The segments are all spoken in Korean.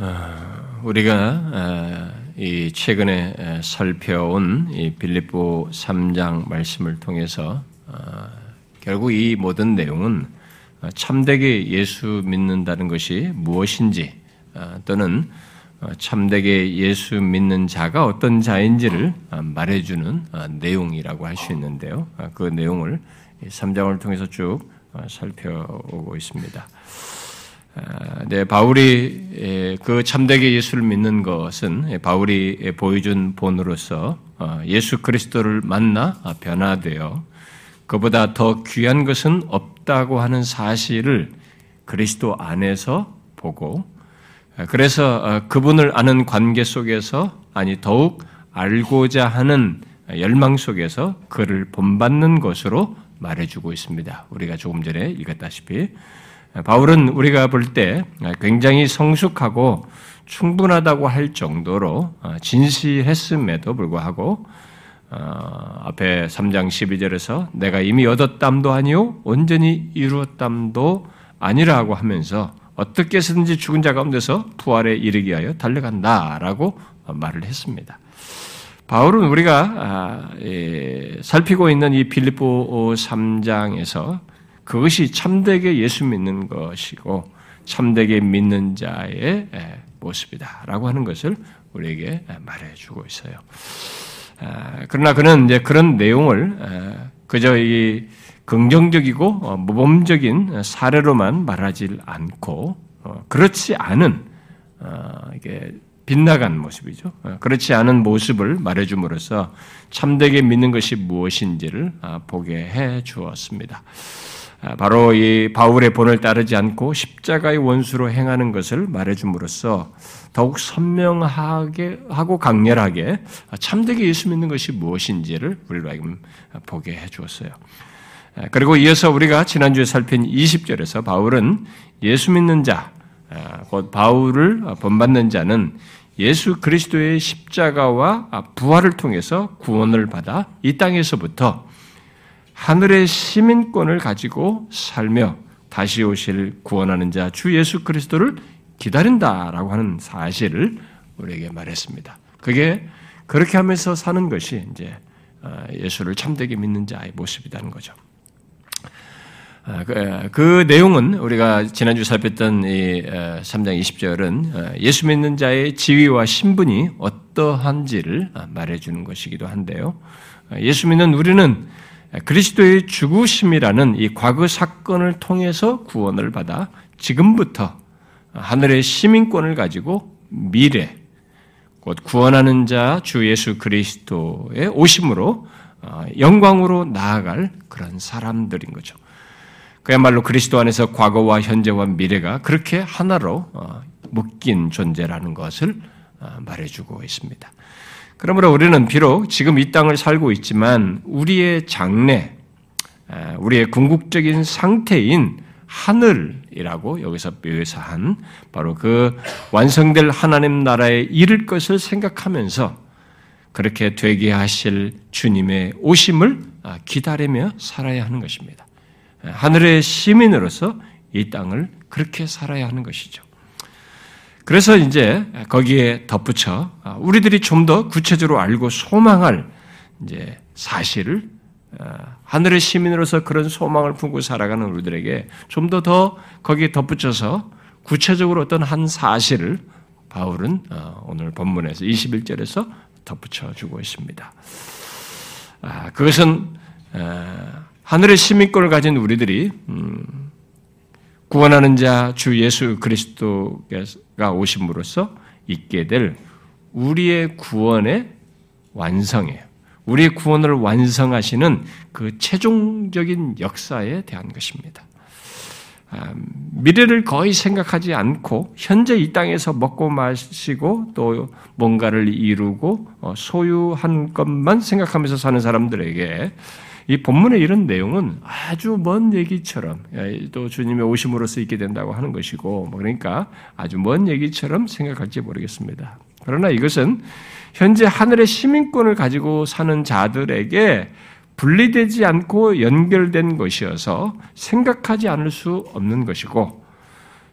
어, 우리가 어, 이 최근에 살펴온 이 빌립보 3장 말씀을 통해서 어, 결국 이 모든 내용은 참되게 예수 믿는다는 것이 무엇인지 또는 참되게 예수 믿는 자가 어떤 자인지를 말해주는 내용이라고 할 수 있는데요. 그 내용을 3장을 통해서 쭉 살펴오고 있습니다. 아, 네, 바울이 그 참되게 예수를 믿는 것은 바울이 보여준 본으로서 어, 예수 그리스도를 만나 변화되어 그보다 더 귀한 것은 없다고 하는 사실을 그리스도 안에서 보고 아, 그래서 어, 그분을 아는 관계 속에서 아니 더욱 알고자 하는 열망 속에서 그를 본받는 것으로 말해주고 있습니다. 우리가 조금 전에 읽었다시피 바울은 우리가 볼 때 굉장히 성숙하고 충분하다고 할 정도로 진시했음에도 불구하고 어, 앞에 3장 12절에서 내가 이미 얻었담도 아니요 온전히 이루었담도 아니라고 하면서 어떻게 해서든지 죽은 자 가운데서 부활에 이르기 위하여 달려간다라고 말을 했습니다. 바울은 우리가 아, 예, 살피고 있는 이 빌립보 3장에서 그것이 참되게 예수 믿는 것이고 참되게 믿는 자의 모습이다라고 하는 것을 우리에게 말해주고 있어요. 아, 그러나 그는 이제 그런 내용을 그저 이 긍정적이고 어, 모범적인 사례로만 말하지 않고 어, 그렇지 않은 어, 이게 빗나간 모습이죠. 그렇지 않은 모습을 말해줌으로써 참되게 믿는 것이 무엇인지를 아, 보게 해 주었습니다. 아, 바로 이 바울의 본을 따르지 않고 십자가의 원수로 행하는 것을 말해줌으로써 더욱 선명하게 하고 강렬하게 참되게 예수 믿는 것이 무엇인지를 우리로 하여금 보게 해 주었어요. 아, 그리고 이어서 우리가 지난주에 살핀 20절에서 바울은 예수 믿는 자, 아, 곧 바울을 본받는 자는 예수 그리스도의 십자가와 부활을 통해서 구원을 받아 이 땅에서부터 하늘의 시민권을 가지고 살며 다시 오실 구원하는 자 주 예수 그리스도를 기다린다라고 하는 사실을 우리에게 말했습니다. 그게 그렇게 하면서 사는 것이 이제 어, 예수를 참되게 믿는 자의 모습이라는 거죠. 아, 그, 그 내용은 우리가 지난주 살폈던 이 3장 어, 20절은 어, 예수 믿는 자의 지위와 신분이 어떠한지를 말해주는 것이기도 한데요. 예수 믿는 우리는 그리스도의 죽으심이라는 이 과거 사건을 통해서 구원을 받아 지금부터 하늘의 시민권을 가지고 미래, 곧 구원하는 자 주 예수 그리스도의 오심으로 어, 영광으로 나아갈 그런 사람들인 거죠. 그야말로 그리스도 안에서 과거와 현재와 미래가 그렇게 하나로 어, 묶인 존재라는 것을 어, 말해주고 있습니다. 그러므로 우리는 비록 지금 이 땅을 살고 있지만 우리의 장래, 우리의 궁극적인 상태인 하늘이라고 여기서 묘사한 바로 그 완성될 하나님 나라에 이를 것을 생각하면서 그렇게 되게 하실 주님의 오심을 아, 기다리며 살아야 하는 것입니다. 하늘의 시민으로서 이 땅을 그렇게 살아야 하는 것이죠. 그래서 이제 거기에 덧붙여 아, 우리들이 좀 더 구체적으로 알고 소망할 이제 사실을 아, 하늘의 시민으로서 그런 소망을 품고 살아가는 우리들에게 좀 더 더 거기에 덧붙여서 구체적으로 어떤 한 사실을 바울은 어, 오늘 본문에서 21절에서 덧붙여 주고 있습니다. 아, 그것은 하늘의 시민권을 가진 우리들이 음, 구원하는 자 주 예수 그리스도가 오심으로써 있게 될 우리의 구원의 완성이에요. 우리의 구원을 완성하시는 그 최종적인 역사에 대한 것입니다. 아, 미래를 거의 생각하지 않고 현재 이 땅에서 먹고 마시고 또 뭔가를 이루고 어, 소유한 것만 생각하면서 사는 사람들에게 이 본문의 이런 내용은 아주 먼 얘기처럼 또 주님의 오심으로써 있게 된다고 하는 것이고 뭐 그러니까 아주 먼 얘기처럼 생각할지 모르겠습니다. 그러나 이것은 현재 하늘의 시민권을 가지고 사는 자들에게 분리되지 않고 연결된 것이어서 생각하지 않을 수 없는 것이고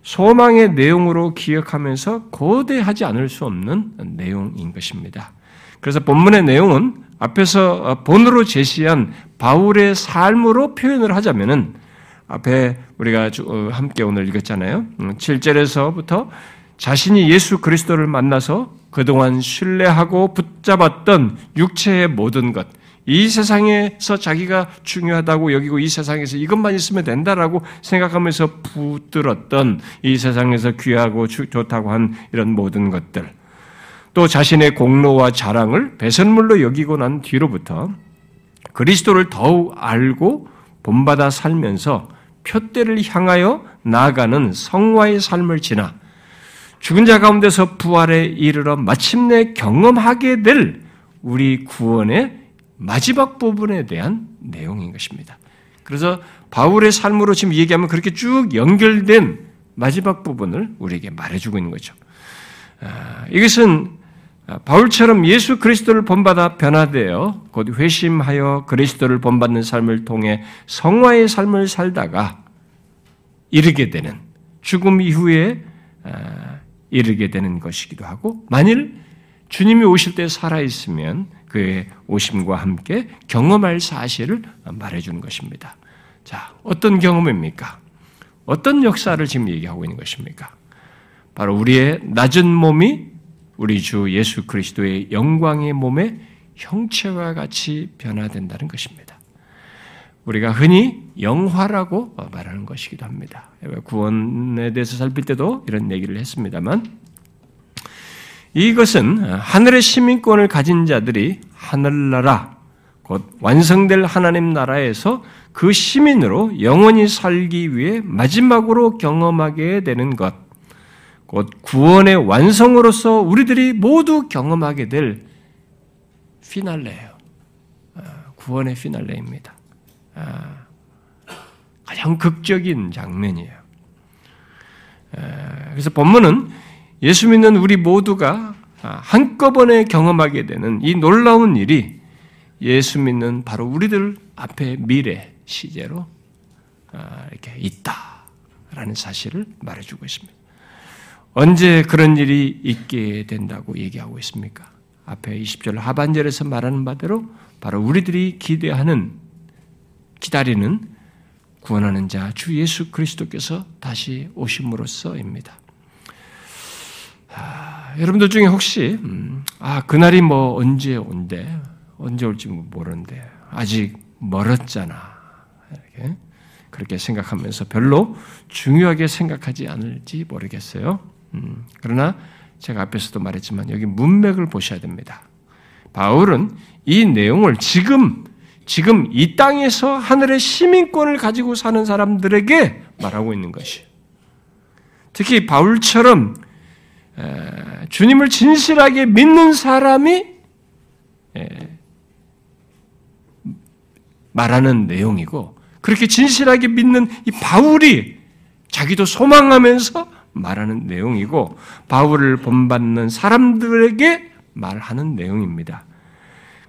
소망의 내용으로 기억하면서 거대하지 않을 수 없는 내용인 것입니다. 그래서 본문의 내용은 앞에서 본으로 제시한 바울의 삶으로 표현을 하자면은 앞에 우리가 어, 함께 오늘 읽었잖아요. 7절에서부터 음, 자신이 예수 그리스도를 만나서 그동안 신뢰하고 붙잡았던 육체의 모든 것, 이 세상에서 자기가 중요하다고 여기고 이 세상에서 이것만 있으면 된다라고 생각하면서 붙들었던 이 세상에서 귀하고 좋다고 한 이런 모든 것들, 또 자신의 공로와 자랑을 배선물로 여기고 난 뒤로부터 그리스도를 더욱 알고 본받아 살면서 표대를 향하여 나아가는 성화의 삶을 지나 죽은 자 가운데서 부활에 이르러 마침내 경험하게 될 우리 구원의 마지막 부분에 대한 내용인 것입니다. 그래서 바울의 삶으로 지금 얘기하면 그렇게 쭉 연결된 마지막 부분을 우리에게 말해주고 있는 거죠. 아, 이것은 바울처럼 예수 그리스도를 본받아 변화되어 곧 회심하여 그리스도를 본받는 삶을 통해 성화의 삶을 살다가 이르게 되는 죽음 이후에 아, 이르게 되는 것이기도 하고 만일 주님이 오실 때 살아 있으면 그의 오심과 함께 경험할 사실을 말해 주는 것입니다. 자, 어떤 경험입니까? 어떤 역사를 지금 얘기하고 있는 것입니까? 바로 우리의 낮은 몸이 우리 주 예수 그리스도의 영광의 몸의 형체와 같이 변화된다는 것입니다. 우리가 흔히 영화라고 말하는 것이기도 합니다. 구원에 대해서 살필 때도 이런 얘기를 했습니다만 이것은 하늘의 시민권을 가진 자들이 하늘나라, 곧 완성될 하나님 나라에서 그 시민으로 영원히 살기 위해 마지막으로 경험하게 되는 것, 곧 구원의 완성으로서 우리들이 모두 경험하게 될 피날레예요. 아, 구원의 피날레입니다. 아, 가장 극적인 장면이에요. 아, 그래서 본문은 예수 믿는 우리 모두가 한꺼번에 경험하게 되는 이 놀라운 일이 예수 믿는 바로 우리들 앞에 미래 시제로 아, 이렇게 있다라는 사실을 말해주고 있습니다. 언제 그런 일이 있게 된다고 얘기하고 있습니까? 앞에 20절 하반절에서 말하는 바대로 바로 우리들이 기대하는 기다리는 구원하는 자 주 예수 그리스도께서 다시 오심으로써입니다. 아, 여러분들 중에 혹시 음, 아 그날이 뭐 언제 온대 언제 올지 모르는데 아직 멀었잖아 이렇게 그렇게 생각하면서 별로 중요하게 생각하지 않을지 모르겠어요. 음, 그러나 제가 앞에서도 말했지만 여기 문맥을 보셔야 됩니다. 바울은 이 내용을 지금 지금 이 땅에서 하늘의 시민권을 가지고 사는 사람들에게 말하고 있는 것이. 특히 바울처럼 주님을 진실하게 믿는 사람이 말하는 내용이고 그렇게 진실하게 믿는 이 바울이 자기도 소망하면서 말하는 내용이고 바울을 본받는 사람들에게 말하는 내용입니다.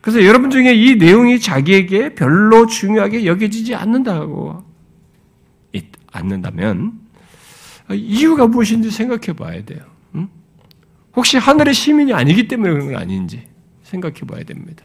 그래서 여러분 중에 이 내용이 자기에게 별로 중요하게 여겨지지 않는다고 않는다면 이유가 무엇인지 생각해 봐야 돼요. 혹시 하늘의 시민이 아니기 때문에 그런 건 아닌지 생각해 봐야 됩니다.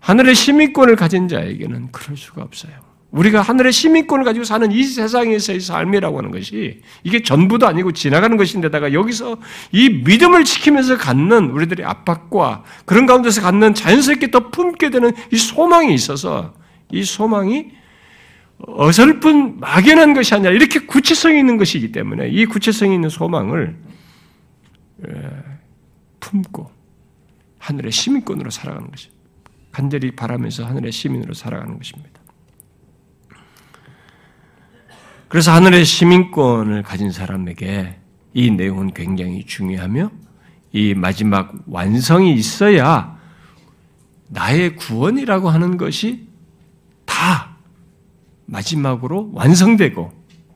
하늘의 시민권을 가진 자에게는 그럴 수가 없어요. 우리가 하늘의 시민권을 가지고 사는 이 세상에서의 삶이라고 하는 것이 이게 전부도 아니고 지나가는 것인데다가 여기서 이 믿음을 지키면서 갖는 우리들의 압박과 그런 가운데서 갖는 자연스럽게 또 품게 되는 이 소망이 있어서 이 소망이 어설픈 막연한 것이 아니라 이렇게 구체성이 있는 것이기 때문에 이 구체성이 있는 소망을 품고 하늘의 시민권으로 살아가는 것이 간절히 바라면서 하늘의 시민으로 살아가는 것입니다. 그래서 하늘의 시민권을 가진 사람에게 이 내용은 굉장히 중요하며 이 마지막 완성이 있어야 나의 구원이라고 하는 것이 다 마지막으로 완성되고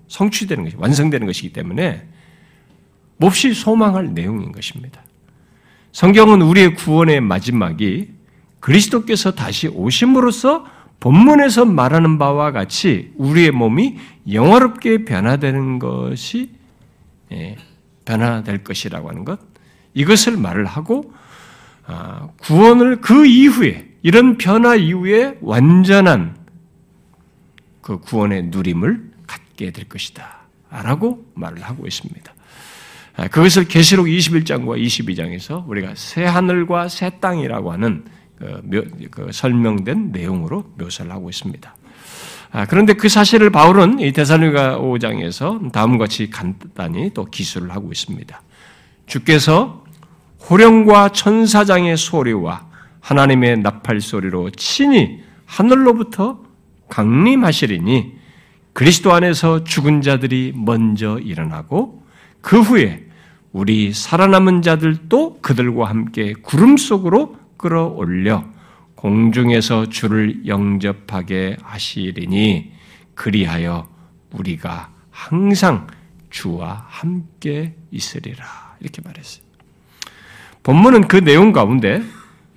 성취되는 것이 완성되는 것이기 때문에 몹시 소망할 내용인 것입니다. 성경은 우리의 구원의 마지막이 그리스도께서 다시 오심으로써 본문에서 말하는 바와 같이 우리의 몸이 영화롭게 변화되는 것이 예, 변화될 것이라고 하는 것 이것을 말을 하고 아, 구원을 그 이후에 이런 변화 이후에 완전한 그 구원의 누림을 갖게 될 것이다. 라고 말을 하고 있습니다. 아, 그것을 계시록 21장과 22장에서 우리가 새 하늘과 새 땅이라고 하는 설명된 내용으로 묘사를 하고 있습니다. 아, 그런데 그 사실을 바울은 이 대살로가 5장에서 다음과 같이 간단히 또 기술을 하고 있습니다. 주께서 호령과 천사장의 소리와 하나님의 나팔 소리로 친히 하늘로부터 강림하시리니 그리스도 안에서 죽은 자들이 먼저 일어나고 그 후에 우리 살아남은 자들도 그들과 함께 구름 속으로 끌어올려 공중에서 주를 영접하게 하시리니 그리하여 우리가 항상 주와 함께 있으리라. 이렇게 말했어요. 본문은 그 내용 가운데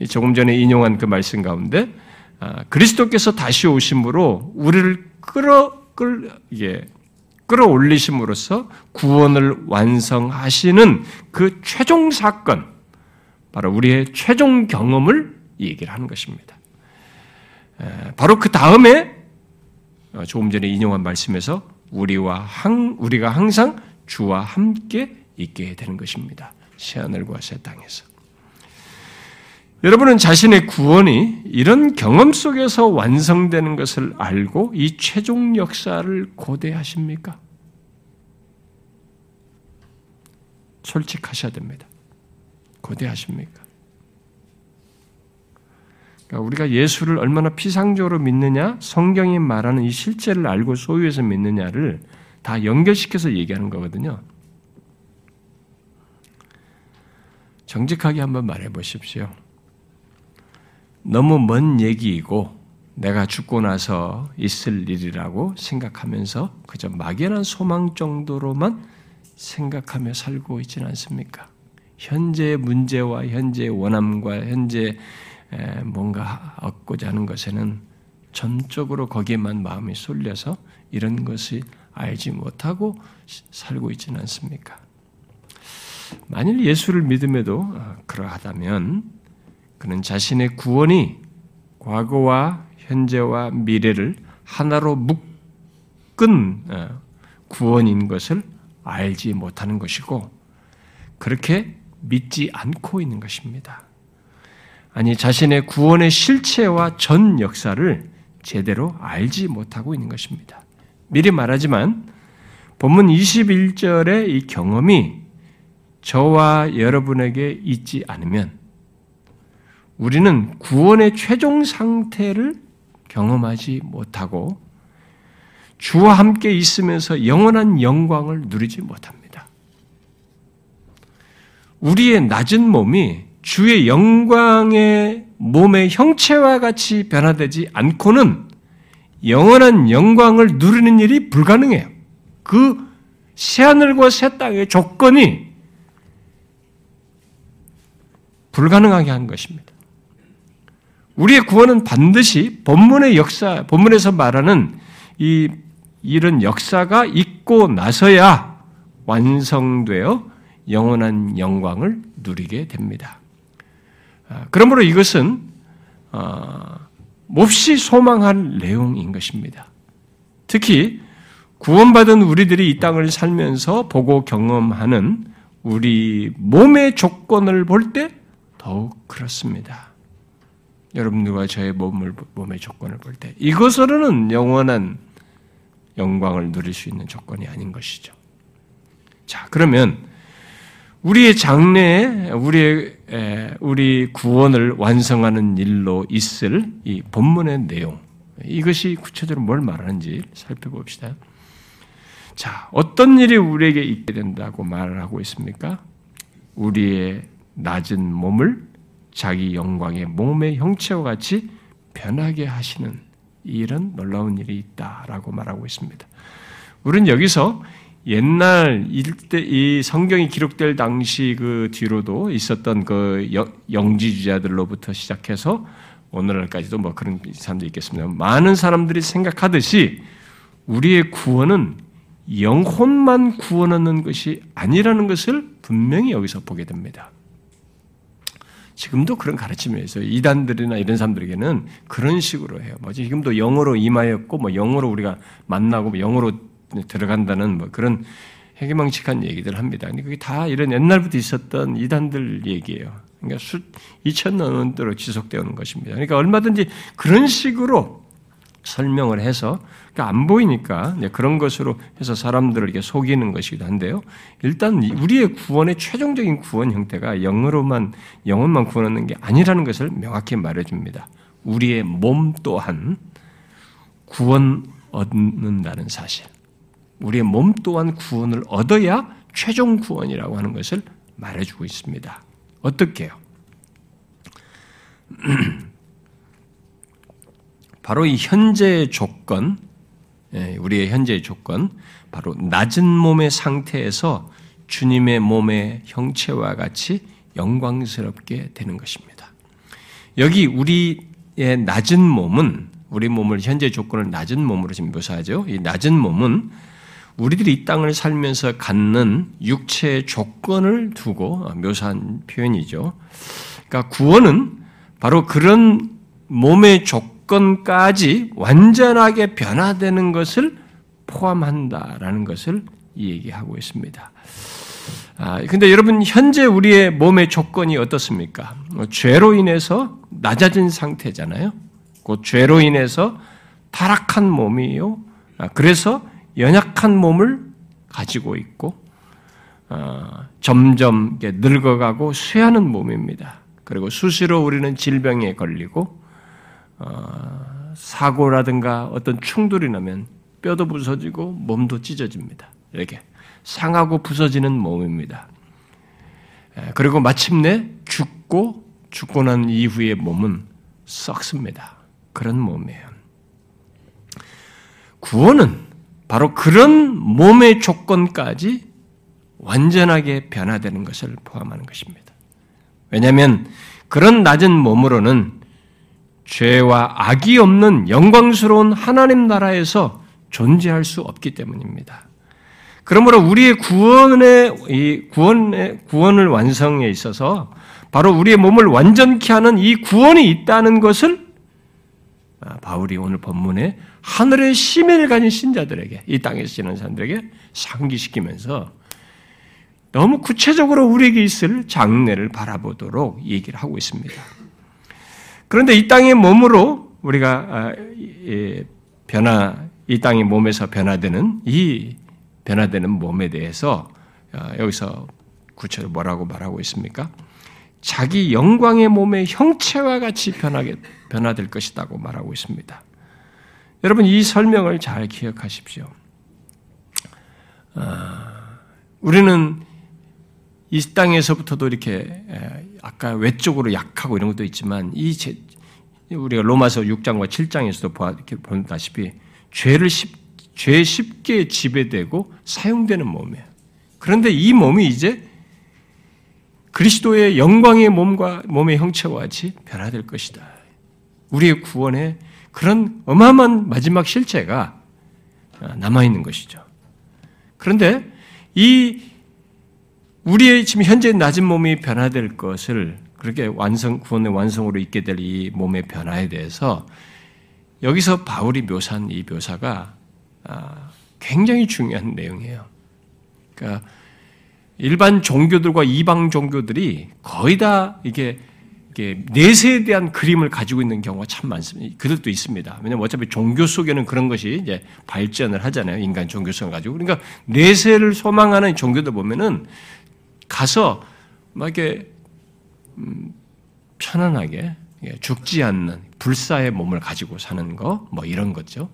조금 전에 인용한 그 말씀 가운데 아, 그리스도께서 다시 오심으로 우리를 끌어 끌 이게 끌어올리심으로써 구원을 완성하시는 그 최종 사건 바로 우리의 최종 경험을 얘기를 하는 것입니다. 바로 그 다음에 어, 조금 전에 인용한 말씀에서 우리와 항, 우리가 항상 주와 함께 있게 되는 것입니다. 새하늘과 새 땅에서. 여러분은 자신의 구원이 이런 경험 속에서 완성되는 것을 알고 이 최종 역사를 고대하십니까? 솔직하셔야 됩니다. 고대하십니까? 그러니까 우리가 예수를 얼마나 피상적으로 믿느냐, 성경이 말하는 이 실제를 알고 소유해서 믿느냐를 다 연결시켜서 얘기하는 거거든요. 정직하게 한번 말해 보십시오. 너무 먼 얘기이고 내가 죽고 나서 있을 일이라고 생각하면서 그저 막연한 소망 정도로만 생각하며 살고 있지는 않습니까? 현재의 문제와 현재의 원함과 현재 뭔가 얻고자 하는 것에는 전적으로 거기에만 마음이 쏠려서 이런 것을 알지 못하고 살고 있지는 않습니까? 만일 예수를 믿음에도 어, 그러하다면 그는 자신의 구원이 과거와 현재와 미래를 하나로 묶은 어, 구원인 것을 알지 못하는 것이고 그렇게 믿지 않고 있는 것입니다. 아니 자신의 구원의 실체와 전 역사를 제대로 알지 못하고 있는 것입니다. 미리 말하지만 본문 21절의 이 경험이 저와 여러분에게 있지 않으면 우리는 구원의 최종 상태를 경험하지 못하고 주와 함께 있으면서 영원한 영광을 누리지 못합니다. 우리의 낮은 몸이 주의 영광의 몸의 형체와 같이 변화되지 않고는 영원한 영광을 누리는 일이 불가능해요. 그 새하늘과 새 땅의 조건이 불가능하게 한 것입니다. 우리의 구원은 반드시 본문의 역사, 본문에서 말하는 이 이런 역사가 있고 나서야 완성되어 영원한 영광을 누리게 됩니다. 아, 그러므로 이것은 어, 몹시 소망할 내용인 것입니다. 특히 구원받은 우리들이 이 땅을 살면서 보고 경험하는 우리 몸의 조건을 볼 때 더욱 그렇습니다. 여러분들과 저의 몸을, 몸의 조건을 볼 때, 이것으로는 영원한 영광을 누릴 수 있는 조건이 아닌 것이죠. 자, 그러면 우리의 장래에 우리의 우리 구원을 완성하는 일로 있을 이 본문의 내용 이것이 구체적으로 뭘 말하는지 살펴봅시다. 자, 어떤 일이 우리에게 있게 된다고 말을 하고 있습니까? 우리의 낮은 몸을 자기 영광의 몸의 형체와 같이 변하게 하시는 이런 놀라운 일이 있다라고 말하고 있습니다. 우리는 여기서 옛날 일때 이 성경이 기록될 당시 그 뒤로도 있었던 그 영지주자들로부터 시작해서 오늘날까지도 뭐 그런 사람도 있겠습니다. 많은 사람들이 생각하듯이 우리의 구원은 영혼만 구원하는 것이 아니라는 것을 분명히 여기서 보게 됩니다. 지금도 그런 있어요. 이단들이나 이런 사람들에게는 그런 식으로 해요. 뭐 지금도 영어로 임하였고, 뭐 영어로 우리가 만나고, 뭐 영어로 들어간다는 뭐 그런 해괴망측한 얘기들 합니다. 근데 그게 다 이런 옛날부터 있었던 이단들 얘기예요. 그러니까 수, 2천 년도로 지속되어 오는 것입니다. 그러니까 얼마든지 그런 식으로 설명을 해서 그러니까 안 보이니까 그런 것으로 해서 사람들을 이렇게 속이는 것이기도 한데요. 일단 우리의 구원의 최종적인 구원 형태가 영으로만 영혼만 구원하는 게 아니라는 것을 명확히 말해줍니다. 우리의 몸 또한 구원 얻는다는 사실. 우리의 몸 또한 구원을 얻어야 최종 구원이라고 하는 것을 말해주고 있습니다. 어떻게요? 바로 이 현재의 조건, 예, 우리의 현재의 조건, 바로 낮은 몸의 상태에서 주님의 몸의 형체와 같이 영광스럽게 되는 것입니다. 여기 우리의 낮은 몸은 우리 몸을 현재 조건을 낮은 몸으로 지금 묘사하죠. 이 낮은 몸은 우리들이 이 땅을 살면서 갖는 육체의 조건을 두고 묘사한 표현이죠. 그러니까 구원은 바로 그런 몸의 조건까지 완전하게 변화되는 것을 포함한다라는 것을 얘기하고 있습니다. 아, 근데 여러분, 현재 우리의 몸의 조건이 어떻습니까? 뭐 죄로 인해서 낮아진 상태잖아요. 그 죄로 인해서 타락한 몸이요. 아, 그래서 연약한 몸을 가지고 있고 어, 점점 늙어가고 쇠하는 몸입니다. 그리고 수시로 우리는 질병에 걸리고 어, 사고라든가 어떤 충돌이 나면 뼈도 부서지고 몸도 찢어집니다. 이렇게 상하고 부서지는 몸입니다. 그리고 마침내 죽고 죽고 난 이후의 몸은 썩습니다. 그런 몸이에요. 구원은 바로 그런 몸의 조건까지 완전하게 변화되는 것을 포함하는 것입니다. 왜냐하면 그런 낮은 몸으로는 죄와 악이 없는 영광스러운 하나님 나라에서 존재할 수 없기 때문입니다. 그러므로 우리의 구원의 이 구원의 구원을 완성에 있어서 바로 우리의 몸을 완전케 하는 이 구원이 있다는 것을 아, 바울이 오늘 본문에 하늘의 심을 가진 신자들에게 이 땅에서 지는 사람들에게 상기시키면서 너무 구체적으로 우리에게 있을 장래를 바라보도록 얘기를 하고 있습니다. 그런데 이 땅의 몸으로 우리가 아, 변화 이 땅의 몸에서 변화되는 이 변화되는 몸에 대해서 아, 여기서 구체로 뭐라고 말하고 있습니까? 자기 영광의 몸의 형체와 같이 변하게 변화될 것이라고 말하고 있습니다. 여러분 이 설명을 잘 기억하십시오. 아, 우리는 이 땅에서부터도 이렇게 아까 외적으로 약하고 이런 것도 있지만 이 제, 우리가 로마서 6장과 7장에서도 이렇게 본다시피 죄를 쉽, 죄 쉽게 지배되고 사용되는 몸이에요. 그런데 이 몸이 이제 그리스도의 영광의 몸과 몸의 형체와 같이 변화될 것이다. 우리의 구원의 그런 어마어마한 마지막 실체가 남아있는 것이죠. 그런데 이 우리의 지금 현재 낮은 몸이 변화될 것을 그렇게 완성, 구원의 완성으로 있게 될 이 몸의 변화에 대해서 여기서 바울이 묘사한 이 묘사가 아, 굉장히 중요한 내용이에요. 그러니까 일반 종교들과 이방 종교들이 거의 다 이게 내세에 대한 그림을 가지고 있는 경우가 참 많습니다. 그들도 있습니다. 왜냐면 어차피 종교 속에는 그런 것이 이제 발전을 하잖아요. 인간 종교성을 가지고. 그러니까 내세를 소망하는 종교들 보면은 가서 막 이렇게 음, 편안하게 죽지 않는 불사의 몸을 가지고 사는 거, 뭐 이런 거죠.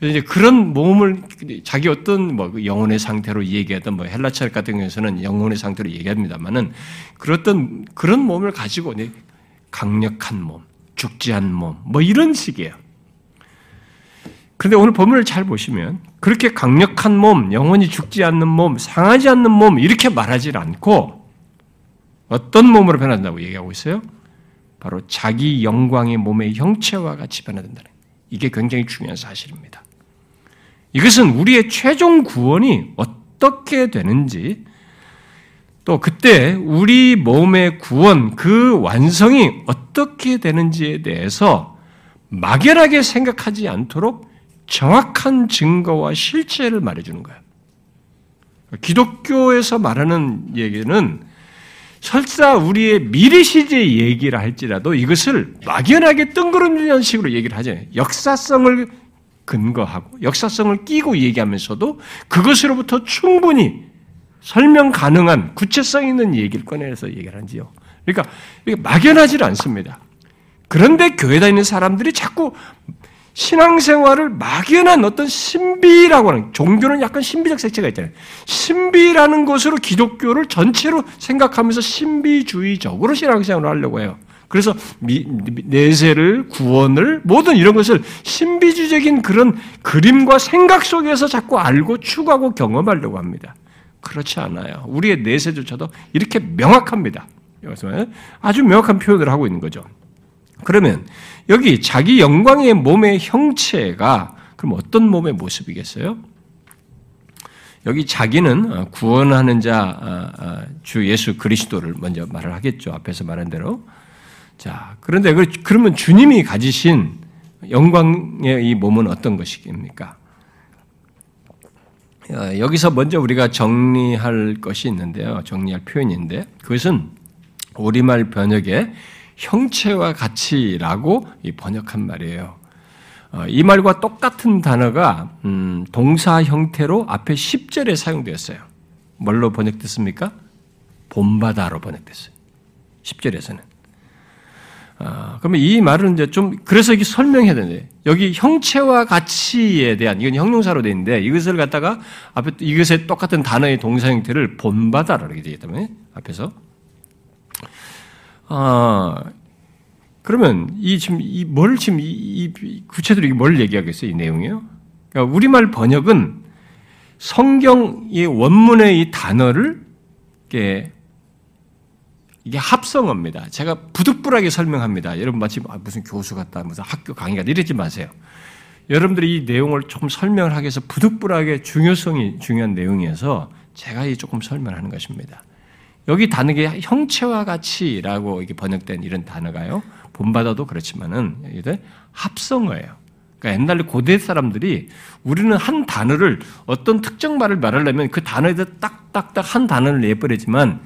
그래서 이제 그런 몸을 자기 어떤 뭐그 영혼의 상태로 얘기하던 뭐 헬라철 같은 경우에는 영혼의 상태로 얘기합니다만은 그렇던 그런 몸을 가지고 강력한 몸, 죽지 않는 몸, 뭐 이런 식이에요. 그런데 오늘 본문을 잘 보시면 그렇게 강력한 몸, 영원히 죽지 않는 몸, 상하지 않는 몸 이렇게 말하지 않고 어떤 몸으로 변한다고 얘기하고 있어요? 바로 자기 영광의 몸의 형체와 같이 변화된다는 이게 굉장히 중요한 사실입니다. 이것은 우리의 최종 구원이 어떻게 되는지 또 그때 우리 몸의 구원, 그 완성이 어떻게 되는지에 대해서 막연하게 생각하지 않도록 정확한 증거와 실체를 말해주는 거예요. 기독교에서 말하는 얘기는 설사 우리의 미래 시제 얘기를 할지라도 이것을 막연하게 뜬구름이는 식으로 얘기를 하잖아요. 역사성을 근거하고 역사성을 끼고 얘기하면서도 그것으로부터 충분히 설명 가능한 구체성 있는 얘기를 꺼내서 얘기를 하지요. 그러니까 이게 막연하지 않습니다. 그런데 교회 다니는 사람들이 자꾸 신앙생활을 막연한 어떤 신비라고 하는 종교는 약간 신비적 색채가 있잖아요. 신비라는 것으로 기독교를 전체로 생각하면서 신비주의적으로 신앙생활을 하려고 해요. 그래서 미, 내세를 구원을 모든 이런 것을 신비주의적인 그런 그림과 생각 속에서 자꾸 알고 추구하고 경험하려고 합니다. 그렇지 않아요. 우리의 내세조차도 이렇게 명확합니다. 아주 명확한 표현을 하고 있는 거죠. 그러면 여기 자기 영광의 몸의 형체가 그럼 어떤 몸의 모습이겠어요? 여기 자기는 구원하는 자 주 예수 그리스도를 먼저 말을 하겠죠. 앞에서 말한 대로 자, 그런데 그, 그러면 주님이 가지신 영광의 이 몸은 어떤 것입니까? 어, 여기서 먼저 우리가 정리할 것이 있는데요. 정리할 표현인데 그것은 우리말 번역에 형체와 가치라고 번역한 말이에요. 어, 이 말과 똑같은 단어가 음, 동사 형태로 앞에 10절에 사용되었어요. 뭘로 번역됐습니까? 본바다로 번역됐어요. 10절에서는. 아, 그러면 이 말은 이제 좀 그래서 이게 설명해야 되는데 여기 형체와 가치에 대한 이건 형용사로 되어 있는데 이것을 갖다가 앞에 이것에 똑같은 단어의 동사 형태를 본받아라 이렇게 되기 때문에 앞에서 아 그러면 이 지금 이 뭘 지금 이, 이 구체적으로 뭘 얘기하겠어요 이 내용이요? 그러니까 우리말 번역은 성경의 원문의 이 단어를 이렇게 이게 합성어입니다. 제가 부득불하게 설명합니다. 여러분 마치 아, 무슨 교수 같다, 무슨 학교 강의 같다 이러지 마세요. 여러분들이 이 내용을 조금 설명을 하기 위해서 부득불하게 중요성이 중요한 내용이어서 제가 이 조금 설명하는 것입니다. 여기 단어가 형체와 같이라고 이게 번역된 이런 단어가요. 본받아도 그렇지만은 합성어예요. 그러니까 옛날 고대 사람들이 우리는 한 단어를 어떤 특정 말을 말하려면 그 단어에다 딱딱딱 한 단어를 내버리지만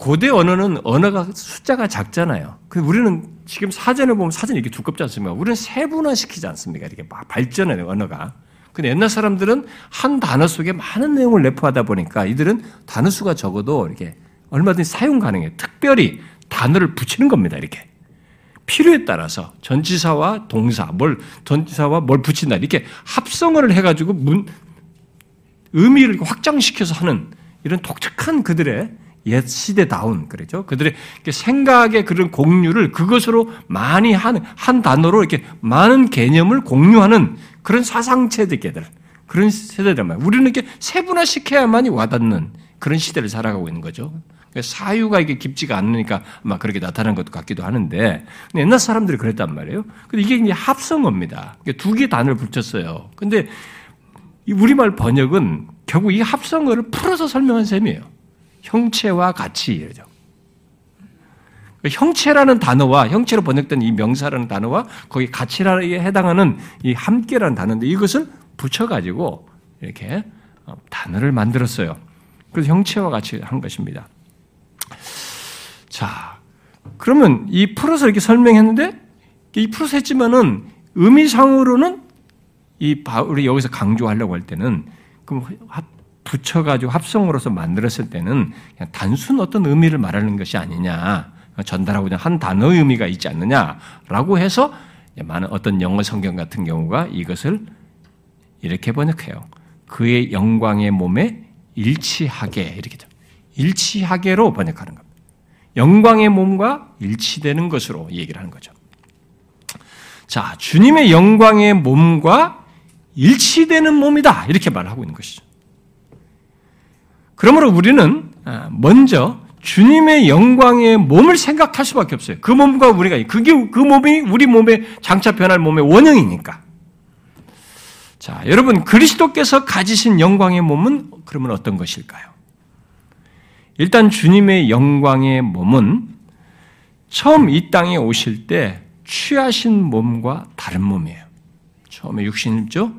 고대 언어는 언어가 숫자가 작잖아요. 그 우리는 지금 사전을 보면 사전이 이렇게 두껍지 않습니까? 우리는 세분화 시키지 않습니까? 이렇게 발전해요, 언어가. 근데 옛날 사람들은 한 단어 속에 많은 내용을 내포하다 보니까 이들은 단어 수가 적어도 이렇게 얼마든지 사용 가능해요. 특별히 단어를 붙이는 겁니다, 이렇게. 필요에 따라서 전치사와 동사, 뭘, 전치사와 뭘 붙인다. 이렇게 합성어를 해가지고 문, 의미를 확장시켜서 하는 이런 독특한 그들의 옛 시대다운 그렇죠. 그들의 생각의 그런 공유를 그것으로 많이 한, 한 단어로 이렇게 많은 개념을 공유하는 그런 사상체들 그런 세대들 말. 우리는 이렇게 세분화시켜야만이 와닿는 그런 시대를 살아가고 있는 거죠. 사유가 이게 깊지가 않으니까 아마 그렇게 나타난 것 같기도 하는데 옛날 사람들이 그랬단 말이에요. 근데 이게 이제 합성어입니다. 두 개 단어를 붙였어요. 근데 우리말 번역은 결국 이 합성어를 풀어서 설명한 셈이에요. 형체와 같이 이러죠. 형체라는 단어와 형체로 번역된 이 명사라는 단어와 거기 가치라에 해당하는 이 함께라는 단어인데 이것을 붙여가지고 이렇게 어, 단어를 만들었어요. 그래서 형체와 같이 한 것입니다. 자, 그러면 이 풀어서 이렇게 설명했는데 이 풀어서 했지만은 의미상으로는 이 바울이 여기서 강조하려고 할 때는 그럼 붙여가지고 합성으로서 만들었을 때는 단순 어떤 의미를 말하는 것이 아니냐, 전달하고자 한 단어의 의미가 있지 않느냐라고 해서 많은 어떤 영어 성경 같은 경우가 이것을 이렇게 번역해요. 그의 영광의 몸에 일치하게 이렇게 일치하게로 번역하는 겁니다. 영광의 몸과 일치되는 것으로 얘기를 하는 거죠. 자, 주님의 영광의 몸과 일치되는 몸이다. 이렇게 말하고 있는 것이죠. 그러므로 우리는 아, 먼저 주님의 영광의 몸을 생각할 수밖에 없어요. 그 몸과 우리가 그게 그 몸이 우리 몸에 장차 변할 몸의 원형이니까. 자, 여러분 그리스도께서 가지신 영광의 몸은 그러면 어떤 것일까요? 일단 주님의 영광의 몸은 처음 이 땅에 오실 때 취하신 몸과 다른 몸이에요. 처음에 육신이죠?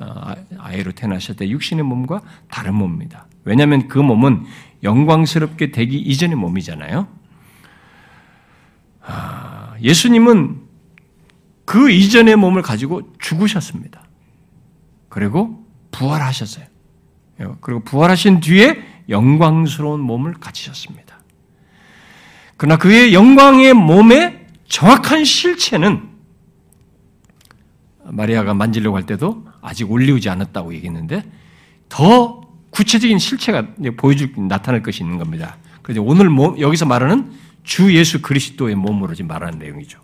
어, 아이로 태어나실 때 육신의 몸과 다른 몸입니다. 왜냐하면 그 몸은 영광스럽게 되기 이전의 몸이잖아요. 아, 예수님은 그 이전의 몸을 가지고 죽으셨습니다. 그리고 부활하셨어요. 그리고 부활하신 뒤에 영광스러운 몸을 가지셨습니다. 그러나 그의 영광의 몸의 정확한 실체는 마리아가 만지려고 할 때도 아직 올리우지 않았다고 얘기했는데 더 구체적인 실체가 보여줄 나타날 것이 있는 겁니다. 그래서 오늘 몸, 여기서 말하는 주 예수 그리스도의 몸으로 지금 말하는 내용이죠.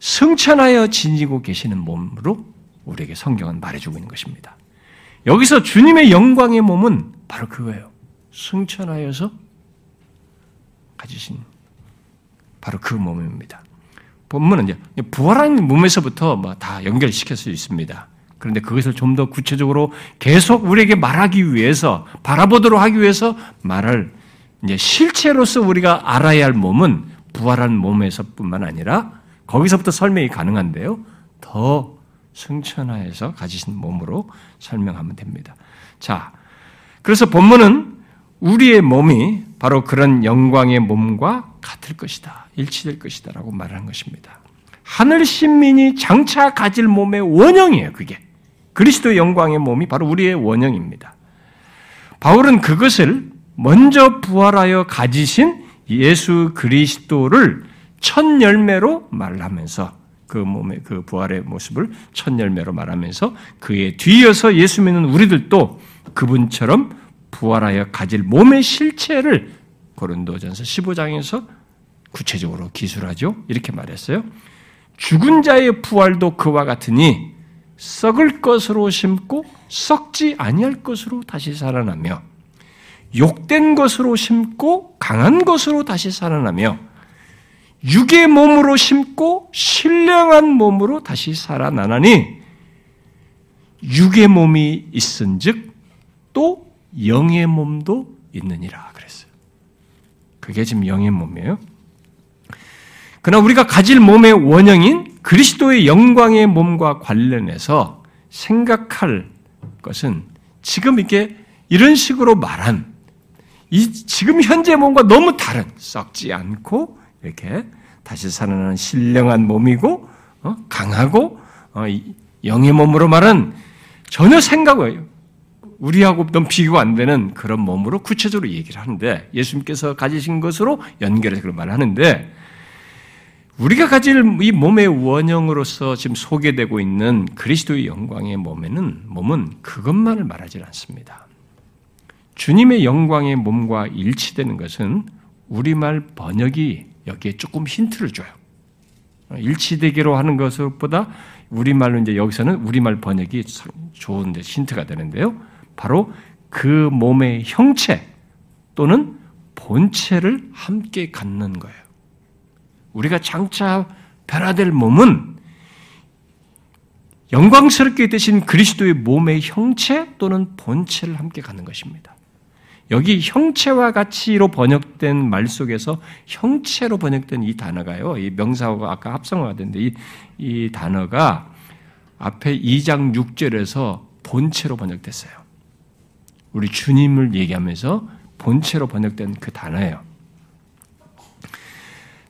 승천하여 지니고 계시는 몸으로 우리에게 성경은 말해주고 있는 것입니다. 여기서 주님의 영광의 몸은 바로 그거예요. 승천하여서 가지신 바로 그 몸입니다. 본문은 이제 부활한 몸에서부터 뭐다 연결시킬 수 있습니다. 그런데 그것을 좀 더 구체적으로 계속 우리에게 말하기 위해서 바라보도록 하기 위해서 말을 이제 실체로서 우리가 알아야 할 몸은 부활한 몸에서뿐만 아니라 거기서부터 설명이 가능한데요. 더 승천하여서 가지신 몸으로 설명하면 됩니다. 자, 그래서 본문은 우리의 몸이 바로 그런 영광의 몸과 같을 것이다. 일치될 것이다 라고 말하는 것입니다. 하늘 신민이 장차 가질 몸의 원형이에요, 그게. 그리스도의 영광의 몸이 바로 우리의 원형입니다. 바울은 그것을 먼저 부활하여 가지신 예수 그리스도를 첫 열매로 말하면서 그 몸의 그 부활의 모습을 첫 열매로 말하면서 그에 뒤이어서 예수 믿는 우리들도 그분처럼 부활하여 가질 몸의 실체를 고린도전서 15장에서 구체적으로 기술하죠. 이렇게 말했어요. 죽은 자의 부활도 그와 같으니 썩을 것으로 심고 썩지 아니할 것으로 다시 살아나며 욕된 것으로 심고 강한 것으로 다시 살아나며 육의 몸으로 심고 신령한 몸으로 다시 살아나나니 육의 몸이 있은즉 또 영의 몸도 있느니라 그랬어요. 그게 지금 영의 몸이에요. 그러나 우리가 가질 몸의 원형인 그리스도의 영광의 몸과 관련해서 생각할 것은 지금 이게 이런 식으로 말한 이 지금 현재 몸과 너무 다른 썩지 않고 이렇게 다시 살아나는 신령한 몸이고 어? 강하고 어, 영의 몸으로 말은 전혀 생각을 우리하고 너무 비교가 안 되는 그런 몸으로 구체적으로 얘기를 하는데 예수님께서 가지신 것으로 연결해서 그런 말을 하는데 우리가 가질 이 몸의 원형으로서 지금 소개되고 있는 그리스도의 영광의 몸에는 몸은 그것만을 말하지 않습니다. 주님의 영광의 몸과 일치되는 것은 우리말 번역이 여기에 조금 힌트를 줘요. 일치되기로 하는 것보다 우리말로 이제 여기서는 우리말 번역이 좋은데 힌트가 되는데요. 바로 그 몸의 형체 또는 본체를 함께 갖는 거예요. 우리가 장차 변화될 몸은 영광스럽게 되신 그리스도의 몸의 형체 또는 본체를 함께 갖는 것입니다. 여기 형체와 같이로 번역된 말 속에서 형체로 번역된 이 단어가요, 이 명사어가 아까 합성어가 됐는데 이, 이 단어가 앞에 2장 6절에서 본체로 번역됐어요. 우리 주님을 얘기하면서 본체로 번역된 그 단어예요.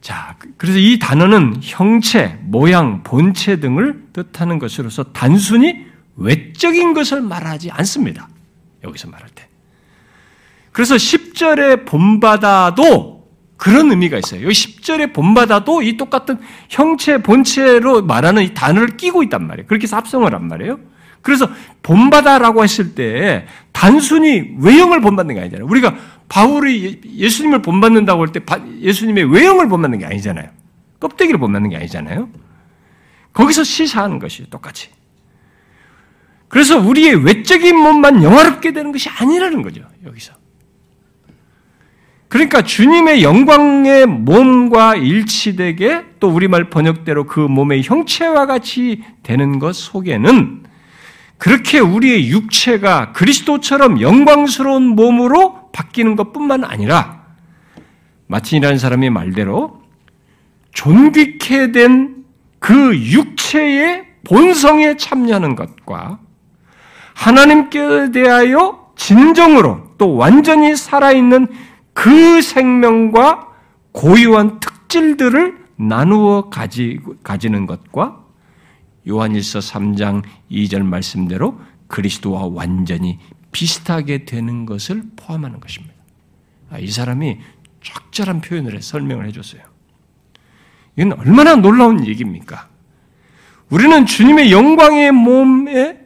자, 그래서 이 단어는 형체, 모양, 본체 등을 뜻하는 것으로서 단순히 외적인 것을 말하지 않습니다. 여기서 말할 때. 그래서 10절에 본받아도 그런 의미가 있어요. 여기 10절에 본받아도 이 똑같은 형체, 본체로 말하는 이 단어를 끼고 있단 말이에요. 그렇게 합성을 한 말이에요. 그래서 본받아라고 했을 때 단순히 외형을 본받는 게 아니잖아요. 우리가 바울이 예수님을 본받는다고 할 때 예수님의 외형을 본받는 게 아니잖아요. 껍데기를 본받는 게 아니잖아요. 거기서 시사하는 것이 똑같이. 그래서 우리의 외적인 몸만 영화롭게 되는 것이 아니라는 거죠. 여기서. 그러니까 주님의 영광의 몸과 일치되게 또 우리말 번역대로 그 몸의 형체와 같이 되는 것 속에는 그렇게 우리의 육체가 그리스도처럼 영광스러운 몸으로 바뀌는 것 뿐만 아니라 마틴이라는 사람의 말대로 존귀케 된 그 육체의 본성에 참여하는 것과 하나님께 대하여 진정으로 또 완전히 살아있는 그 생명과 고유한 특질들을 나누어 가지, 가지는 것과 요한일서 3장 2절 말씀대로 그리스도와 완전히 비슷하게 되는 것을 포함하는 것입니다. 아, 이 사람이 적절한 표현을 해 설명을 해줬어요. 이건 얼마나 놀라운 얘기입니까? 우리는 주님의 영광의 몸에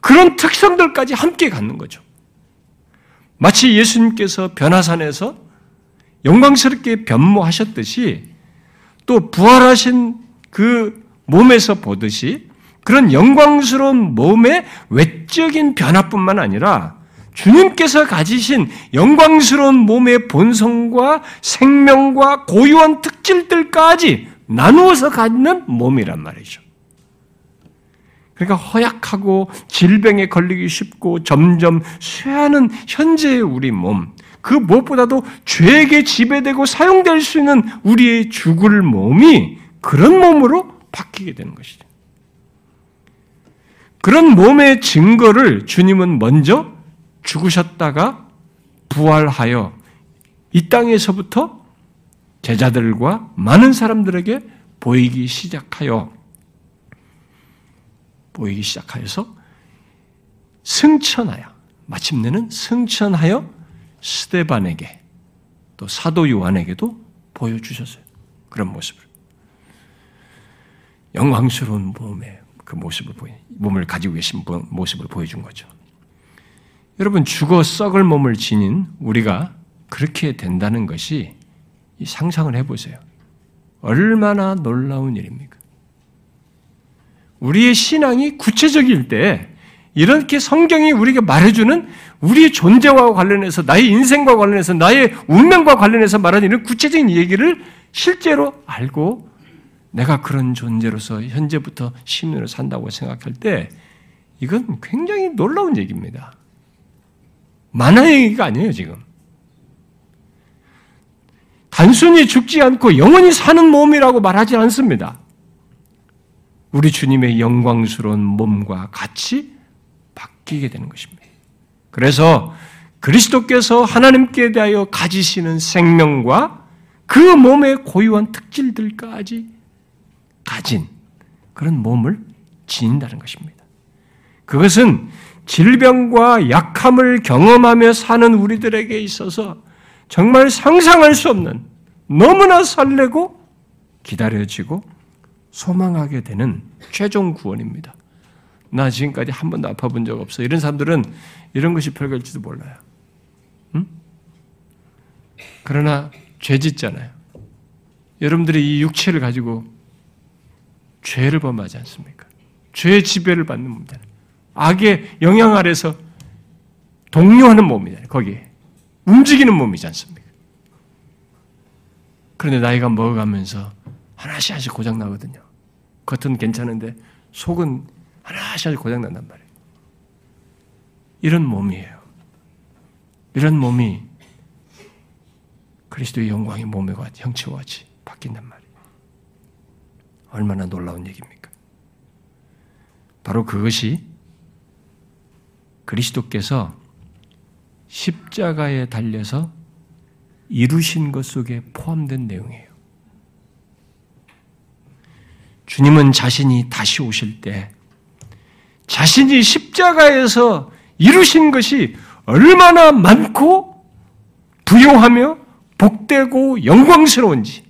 그런 특성들까지 함께 갖는 거죠. 마치 예수님께서 변화산에서 영광스럽게 변모하셨듯이 또 부활하신 그 몸에서 보듯이 그런 영광스러운 몸의 외적인 변화뿐만 아니라 주님께서 가지신 영광스러운 몸의 본성과 생명과 고유한 특질들까지 나누어서 갖는 몸이란 말이죠. 그러니까 허약하고 질병에 걸리기 쉽고 점점 쇠하는 현재의 우리 몸, 그 무엇보다도 죄에게 지배되고 사용될 수 있는 우리의 죽을 몸이 그런 몸으로 바뀌게 되는 것이죠. 그런 몸의 증거를 주님은 먼저 죽으셨다가 부활하여 이 땅에서부터 제자들과 많은 사람들에게 보이기 시작하여 보이기 시작하여서 승천하여 마침내는 승천하여 스데반에게 또 사도 요한에게도 보여주셨어요. 그런 모습을. 영광스러운 몸의 그 모습을 보이, 몸을 가지고 계신 모습을 보여준 거죠. 여러분, 죽어 썩을 몸을 지닌 우리가 그렇게 된다는 것이 상상을 해보세요. 얼마나 놀라운 일입니까? 우리의 신앙이 구체적일 때 이렇게 성경이 우리에게 말해주는 우리의 존재와 관련해서 나의 인생과 관련해서 나의 운명과 관련해서 말하는 이런 구체적인 얘기를 실제로 알고 내가 그런 존재로서 현재부터 신으로 산다고 생각할 때 이건 굉장히 놀라운 얘기입니다. 만화의 얘기가 아니에요, 지금. 단순히 죽지 않고 영원히 사는 몸이라고 말하지 않습니다. 우리 주님의 영광스러운 몸과 같이 바뀌게 되는 것입니다. 그래서 그리스도께서 하나님께 대하여 가지시는 생명과 그 몸의 고유한 특질들까지 가진 그런 몸을 지닌다는 것입니다. 그것은 질병과 약함을 경험하며 사는 우리들에게 있어서 정말 상상할 수 없는 너무나 설레고 기다려지고 소망하게 되는 최종 구원입니다. 나 지금까지 한 번도 아파 본 적 없어. 이런 사람들은 이런 것이 별걸지도 몰라요. 응? 그러나 죄 짓잖아요. 여러분들이 이 육체를 가지고 죄를 범하지 않습니까? 죄의 지배를 받는 몸이잖아요. 악의 영향 아래서 동요하는 몸이잖아요. 거기에. 움직이는 몸이지 않습니까? 그런데 나이가 먹어가면서 하나씩 하나씩 고장 나거든요. 겉은 괜찮은데 속은 하나씩 하나씩 고장 난단 말이에요. 이런 몸이에요. 이런 몸이 그리스도의 영광의 몸과 형체와 같이 바뀐단 말이에요. 얼마나 놀라운 얘기입니까? 바로 그것이 그리스도께서 십자가에 달려서 이루신 것 속에 포함된 내용이에요. 주님은 자신이 다시 오실 때 자신이 십자가에서 이루신 것이 얼마나 많고 부요하며 복되고 영광스러운지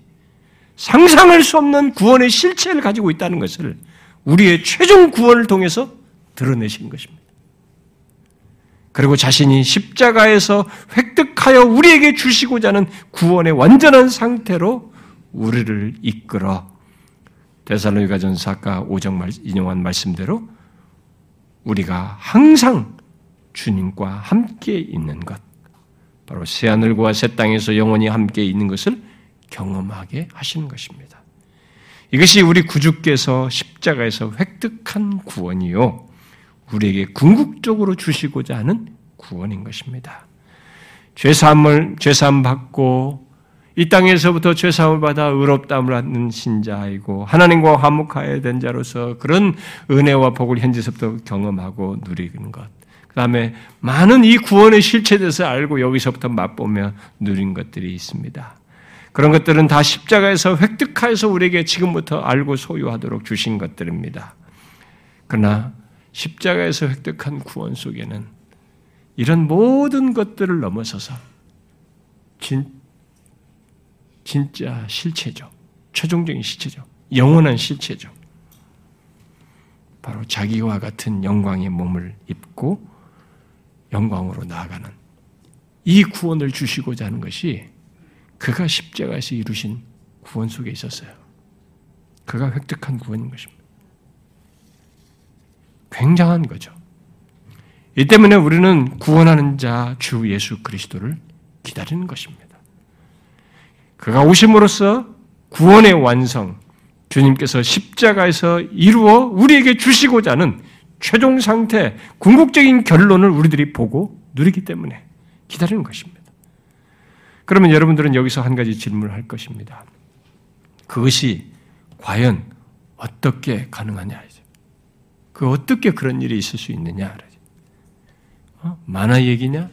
상상할 수 없는 구원의 실체를 가지고 있다는 것을 우리의 최종 구원을 통해서 드러내신 것입니다. 그리고 자신이 십자가에서 획득하여 우리에게 주시고자 하는 구원의 완전한 상태로 우리를 이끌어 데살로니가전서 아까 오정 인용한 말씀대로 우리가 항상 주님과 함께 있는 것, 바로 새 하늘과 새 땅에서 영원히 함께 있는 것을 경험하게 하시는 것입니다. 이것이 우리 구주께서 십자가에서 획득한 구원이요. 우리에게 궁극적으로 주시고자 하는 구원인 것입니다. 죄사함을 죄사함 받고 이 땅에서부터 죄사함을 받아 의롭다함을 받는 신자이고 하나님과 화목하여야 된 자로서 그런 은혜와 복을 현지서부터 경험하고 누리는 것. 그 다음에 많은 이 구원의 실체에 대해서 알고 여기서부터 맛보며 누린 것들이 있습니다. 그런 것들은 다 십자가에서 획득하여서 우리에게 지금부터 알고 소유하도록 주신 것들입니다. 그러나 십자가에서 획득한 구원 속에는 이런 모든 것들을 넘어서서 진, 진짜 실체죠. 최종적인 실체죠. 영원한 실체죠. 바로 자기와 같은 영광의 몸을 입고 영광으로 나아가는 이 구원을 주시고자 하는 것이 그가 십자가에서 이루신 구원 속에 있었어요. 그가 획득한 구원인 것입니다. 굉장한 거죠. 이 때문에 우리는 구원하는 자 주 예수 그리스도를 기다리는 것입니다. 그가 오심으로써 구원의 완성, 주님께서 십자가에서 이루어 우리에게 주시고자 하는 최종 상태, 궁극적인 결론을 우리들이 보고 누리기 때문에 기다리는 것입니다. 그러면 여러분들은 여기서 한 가지 질문을 할 것입니다. 그것이 과연 어떻게 가능하냐? 그 어떻게 그런 일이 있을 수 있느냐? 어? 만화 얘기냐?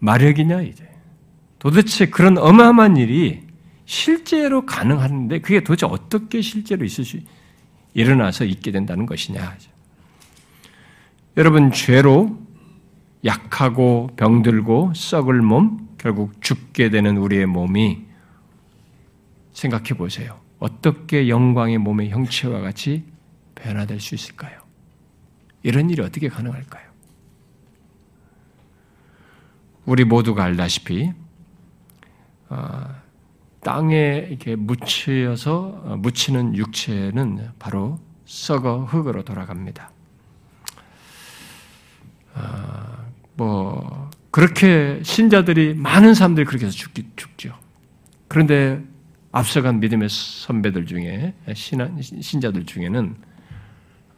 마력이냐 이제? 도대체 그런 어마어마한 일이 실제로 가능한데 그게 도대체 어떻게 실제로 있을 수 일어나서 있게 된다는 것이냐? 여러분 죄로 약하고 병들고 썩을 몸 결국 죽게 되는 우리의 몸이 생각해 보세요. 어떻게 영광의 몸의 형체와 같이 변화될 수 있을까요? 이런 일이 어떻게 가능할까요? 우리 모두가 알다시피 어, 땅에 이렇게 묻혀서 어, 묻히는 육체는 바로 썩어 흙으로 돌아갑니다. 어, 뭐 그렇게 신자들이 많은 사람들이 그렇게 해서 죽기, 죽죠. 그런데 앞서간 믿음의 선배들 중에 신자들 중에는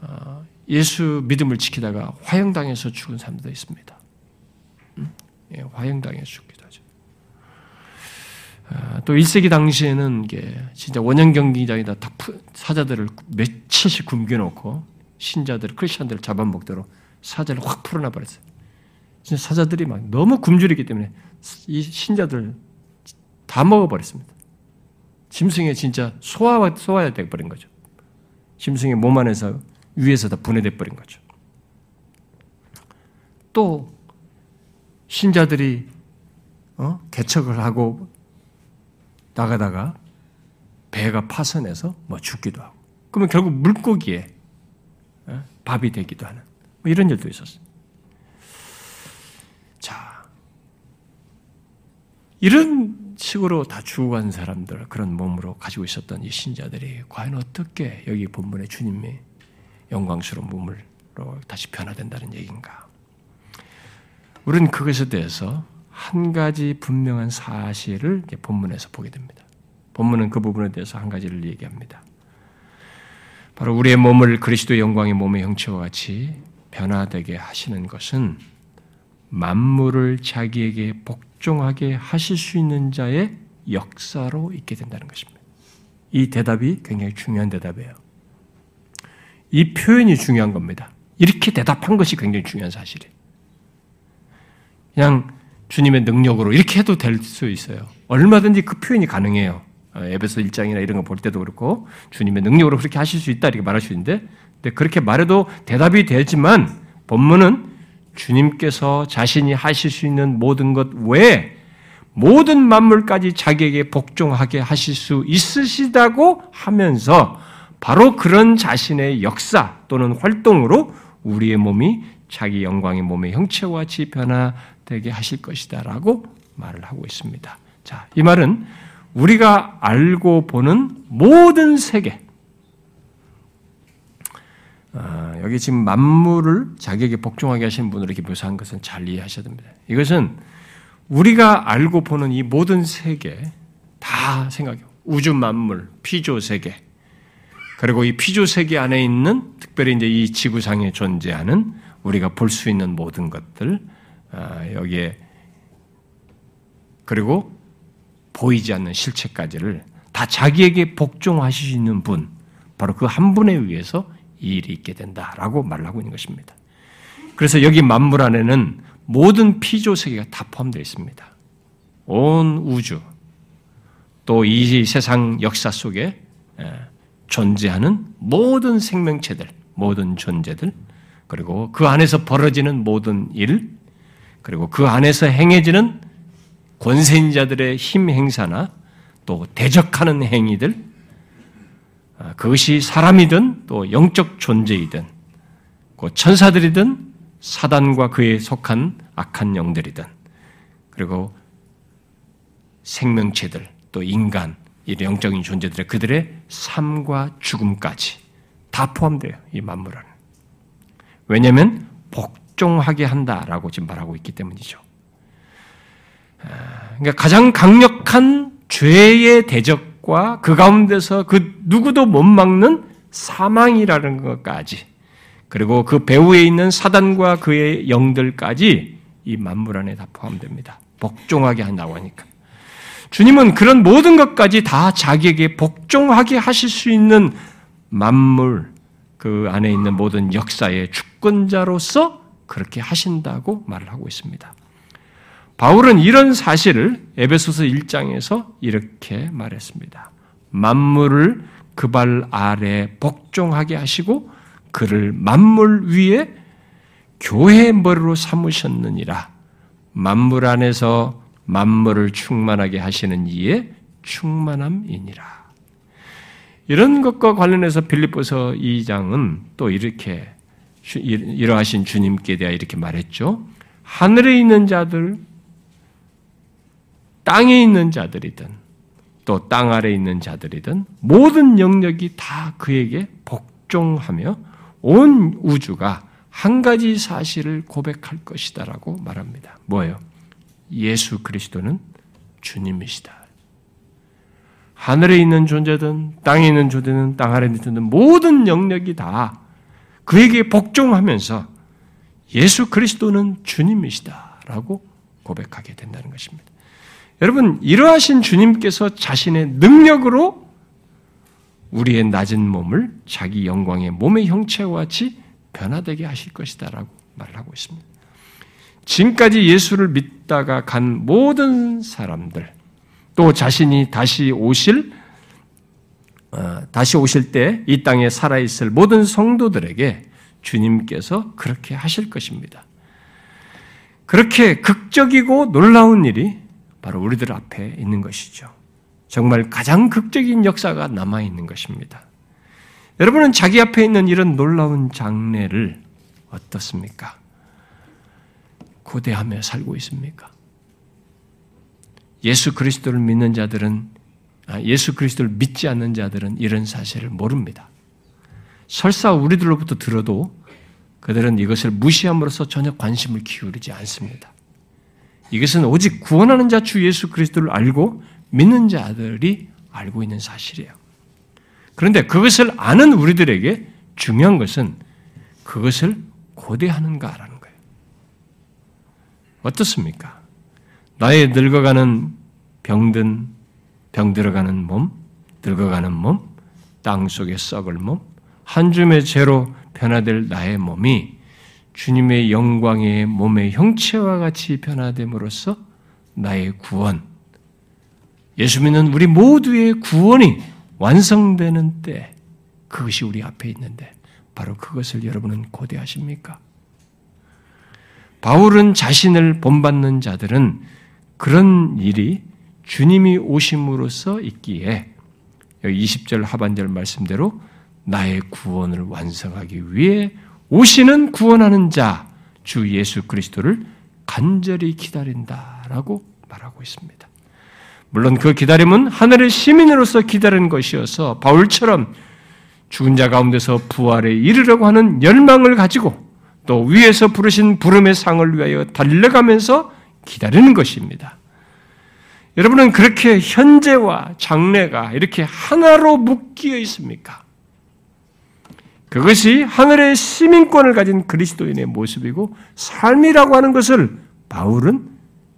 어, 예수 믿음을 지키다가 화형당해서 죽은 사람도 있습니다. 예, 화형당해서 죽기도 하죠. 아, 또 1세기 당시에는 이게 진짜 원형 경기장에다 사자들을 며칠씩 굶겨놓고 신자들, 크리스천들을 잡아먹도록 사자를 확 풀어놔 버렸어요. 사자들이 막 너무 굶주리기 때문에 이 신자들 다 먹어버렸습니다. 짐승에 진짜 소화, 소화가 돼버린 거죠. 짐승의 몸 안에서 위에서 다 분해돼 버린 거죠. 또 신자들이 어? 개척을 하고 나가다가 배가 파선해서 뭐 죽기도 하고 그러면 결국 물고기에 어? 밥이 되기도 하는 뭐 이런 일도 있었어요. 자, 이런 식으로 다 죽어간 사람들 그런 몸으로 가지고 있었던 이 신자들이 과연 어떻게 여기 본문의 주님의 영광스러운 몸으로 다시 변화된다는 얘기인가? 우리는 그것에 대해서 한 가지 분명한 사실을 본문에서 보게 됩니다. 본문은 그 부분에 대해서 한 가지를 얘기합니다. 바로 우리의 몸을 그리스도의 영광의 몸의 형체와 같이 변화되게 하시는 것은 만물을 자기에게 복종하게 하실 수 있는 자의 역사로 있게 된다는 것입니다. 이 대답이 굉장히 중요한 대답이에요. 이 표현이 중요한 겁니다. 이렇게 대답한 것이 굉장히 중요한 사실이에요. 그냥 주님의 능력으로 이렇게 해도 될 수 있어요. 얼마든지 그 표현이 가능해요. 어, 에베소 1장이나 이런 거 볼 때도 그렇고 주님의 능력으로 그렇게 하실 수 있다 이렇게 말할 수 있는데 근데 그렇게 말해도 대답이 되지만 본문은 주님께서 자신이 하실 수 있는 모든 것 외에 모든 만물까지 자기에게 복종하게 하실 수 있으시다고 하면서 바로 그런 자신의 역사 또는 활동으로 우리의 몸이 자기 영광의 몸의 형체와 같이 변화되게 하실 것이다 라고 말을 하고 있습니다. 자, 이 말은 우리가 알고 보는 모든 세계, 아, 여기 지금 만물을 자기에게 복종하게 하신 분으로 이렇게 묘사한 것은 잘 이해하셔야 됩니다. 이것은 우리가 알고 보는 이 모든 세계 다 생각해요. 우주 만물, 피조 세계, 그리고 이 피조 세계 안에 있는 특별히 이제 이 지구상에 존재하는 우리가 볼 수 있는 모든 것들 아, 여기에 그리고 보이지 않는 실체까지를 다 자기에게 있는 분, 바로 그 한 분에 의해서 이 일이 있게 된다라고 말을 하고 있는 것입니다. 그래서 여기 만물 안에는 모든 피조 세계가 다 포함되어 있습니다. 온 우주, 또 이 세상 역사 속에 존재하는 모든 생명체들, 모든 존재들, 그리고 그 안에서 벌어지는 모든 일, 그리고 그 안에서 행해지는 권세인자들의 힘 행사나 또 대적하는 행위들, 아, 그것이 사람이든 또 영적 존재이든, 천사들이든 사단과 그에 속한 악한 영들이든, 그리고 생명체들, 또 인간, 이 영적인 존재들의 그들의 삶과 죽음까지 다 포함돼요. 이 만물 안에. 왜냐하면 복종하게 한다라고 지금 말하고 있기 때문이죠. 아, 그러니까 가장 강력한 죄의 대적 과 그 가운데서 그 누구도 못 막는 사망이라는 것까지 그리고 그 배후에 있는 사단과 그의 영들까지 이 만물 안에 다 포함됩니다. 복종하게 한다고 하니까. 주님은 그런 모든 것까지 다 자기에게 복종하게 하실 수 있는 만물, 그 안에 있는 모든 역사의 주권자로서 그렇게 하신다고 말을 하고 있습니다. 바울은 이런 사실을 에베소서 1장에서 이렇게 말했습니다. 만물을 그 발 아래 복종하게 하시고 그를 만물 위에 교회 머리로 삼으셨느니라. 만물 안에서 만물을 충만하게 하시는 이의 충만함이니라. 이런 것과 관련해서 빌립보서 2장은 또 이렇게 이러하신 주님께 대하 이렇게 말했죠. 하늘에 있는 자들, 땅에 있는 자들이든 또 땅 아래 있는 자들이든 모든 영역이 다 그에게 복종하며 온 우주가 한 가지 사실을 고백할 것이다라고 말합니다. 뭐예요? 예수 그리스도는 주님이시다. 하늘에 있는 존재든 땅에 있는 존재든 땅 아래 있는 존재든 모든 영역이 다 그에게 복종하면서 예수 그리스도는 주님이시다라고 고백하게 된다는 것입니다. 여러분 이러하신 주님께서 자신의 능력으로 우리의 낮은 몸을 자기 영광의 몸의 형체와 같이 변화되게 하실 것이다라고 말을 하고 있습니다. 지금까지 예수를 믿다가 간 모든 사람들, 또 자신이 다시 오실, 어, 다시 오실 때 이 땅에 살아있을 모든 성도들에게 주님께서 그렇게 하실 것입니다. 그렇게 극적이고 놀라운 일이 바로 우리들 앞에 있는 것이죠. 정말 가장 극적인 역사가 남아 있는 것입니다. 여러분은 자기 앞에 있는 이런 놀라운 장례를 어떻습니까? 고대하며 살고 있습니까? 예수 그리스도를 믿는 자들은 아, 예수 그리스도를 믿지 않는 자들은 이런 사실을 모릅니다. 설사 우리들로부터 들어도 그들은 이것을 무시함으로써 전혀 관심을 기울이지 않습니다. 이것은 오직 구원하는 자 주 예수 그리스도를 알고 믿는 자들이 알고 있는 사실이에요. 그런데 그것을 아는 우리들에게 중요한 것은 그것을 고대하는가라는 어떻습니까? 나의 늙어가는 병든 병 들어가는 몸, 늙어가는 몸, 땅 속에 썩을 몸, 한 줌의 죄로 변화될 나의 몸이 주님의 영광의 몸의 형체와 같이 변화됨으로써 나의 구원, 예수 믿는 우리 모두의 구원이 완성되는 때 그것이 우리 앞에 있는데 바로 그것을 여러분은 고대하십니까? 바울은 자신을 본받는 자들은 그런 일이 주님이 오심으로써 있기에 20절 하반절 말씀대로 나의 구원을 완성하기 위해 오시는 구원하는 자, 주 예수 그리스도를 간절히 기다린다라고 말하고 있습니다. 물론 그 기다림은 하늘의 시민으로서 기다리는 것이어서 바울처럼 죽은 자 가운데서 부활에 이르려고 하는 열망을 가지고 또 위에서 부르신 부름의 상을 위하여 달려가면서 기다리는 것입니다. 여러분은 그렇게 현재와 장래가 이렇게 하나로 묶여 있습니까? 그것이 하늘의 시민권을 가진 그리스도인의 모습이고 삶이라고 하는 것을 바울은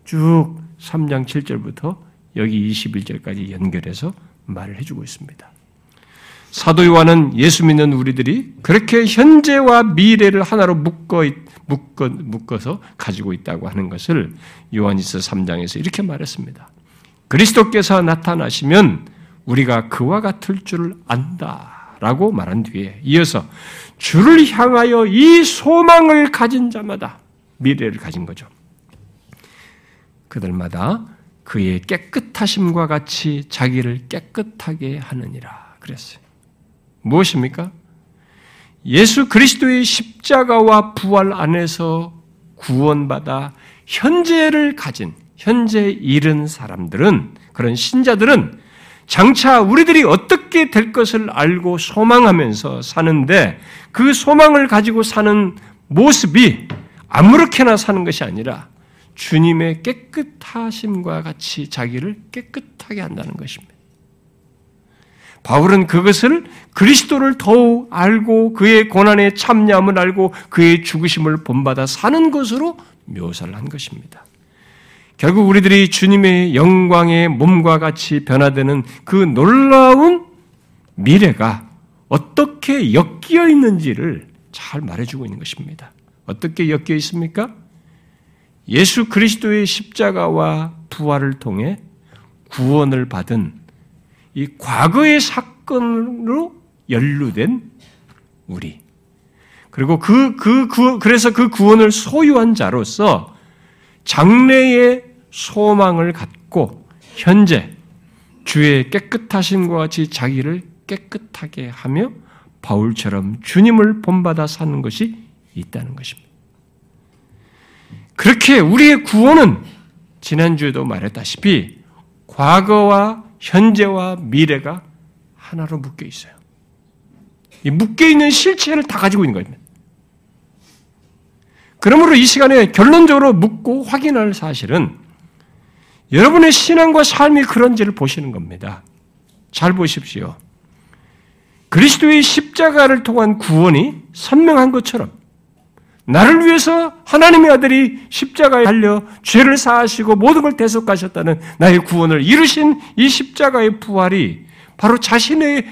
쭉 3장 7절부터 여기 21절까지 연결해서 말을 해주고 있습니다. 사도 요한은 예수 믿는 우리들이 그렇게 현재와 미래를 하나로 묶어, 묶어, 묶어서 가지고 있다고 하는 것을 요한이서 3장에서 이렇게 말했습니다. 그리스도께서 나타나시면 우리가 그와 같을 줄 안다. 라고 말한 뒤에 이어서 주를 향하여 이 소망을 가진 자마다 미래를 가진 거죠. 그들마다 그의 깨끗하심과 같이 자기를 깨끗하게 하느니라. 그랬어요. 무엇입니까? 예수 그리스도의 십자가와 부활 안에서 구원받아 현재를 가진 현재 잃은 사람들은 그런 신자들은 장차 우리들이 어떻게 될 것을 알고 소망하면서 사는데 그 소망을 가지고 사는 모습이 아무렇게나 사는 것이 아니라 주님의 깨끗하심과 같이 자기를 깨끗하게 한다는 것입니다. 바울은 그것을 그리스도를 더욱 알고 그의 고난의 참념을 알고 그의 죽으심을 본받아 사는 것으로 묘사를 한 것입니다. 결국 우리들이 주님의 영광의 몸과 같이 변화되는 그 놀라운 미래가 어떻게 엮여 있는지를 잘 말해주고 있는 것입니다. 어떻게 엮여 있습니까? 예수 그리스도의 십자가와 부활을 통해 구원을 받은 이 과거의 사건으로 연루된 우리. 그리고 그, 그, 그, 그래서 그 구원을 소유한 자로서 장래의 소망을 갖고 현재 주의 깨끗하심과 같이 자기를 깨끗하게 하며 바울처럼 주님을 본받아 사는 것이 있다는 것입니다. 그렇게 우리의 구원은 지난주에도 말했다시피 과거와 현재와 미래가 하나로 묶여 있어요. 이 묶여 있는 실체를 다 가지고 있는 겁니다. 그러므로 이 시간에 결론적으로 묻고 확인할 사실은 여러분의 신앙과 삶이 그런지를 보시는 겁니다. 잘 보십시오. 그리스도의 십자가를 통한 구원이 선명한 것처럼 나를 위해서 하나님의 아들이 십자가에 달려 죄를 사하시고 모든 걸 대속하셨다는 나의 구원을 이루신 이 십자가의 부활이 바로 자신의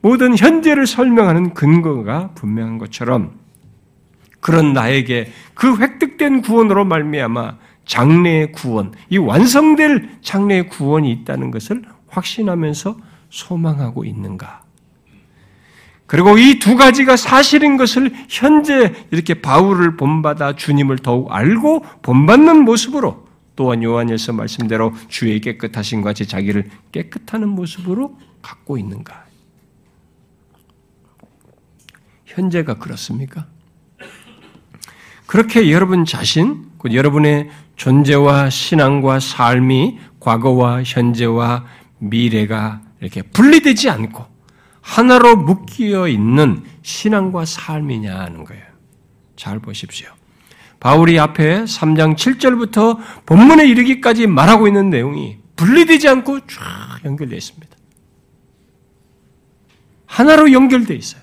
모든 현재를 설명하는 근거가 분명한 것처럼 그런 나에게 그 획득된 구원으로 말미암아 장래의 구원, 이 완성될 장래의 구원이 있다는 것을 확신하면서 소망하고 있는가? 그리고 이 두 가지가 사실인 것을 현재 이렇게 바울을 본받아 주님을 더욱 알고 본받는 모습으로 또한 요한에서 말씀대로 주의 깨끗하신 같이 자기를 깨끗하는 모습으로 갖고 있는가? 현재가 그렇습니까? 그렇게 여러분 자신, 여러분의 존재와 신앙과 삶이 과거와 현재와 미래가 이렇게 분리되지 않고 하나로 묶여 있는 신앙과 삶이냐는 거예요. 잘 보십시오. 바울이 앞에 3장 7절부터 본문에 이르기까지 말하고 있는 내용이 분리되지 않고 쫙 연결되어 있습니다. 하나로 연결되어 있어요.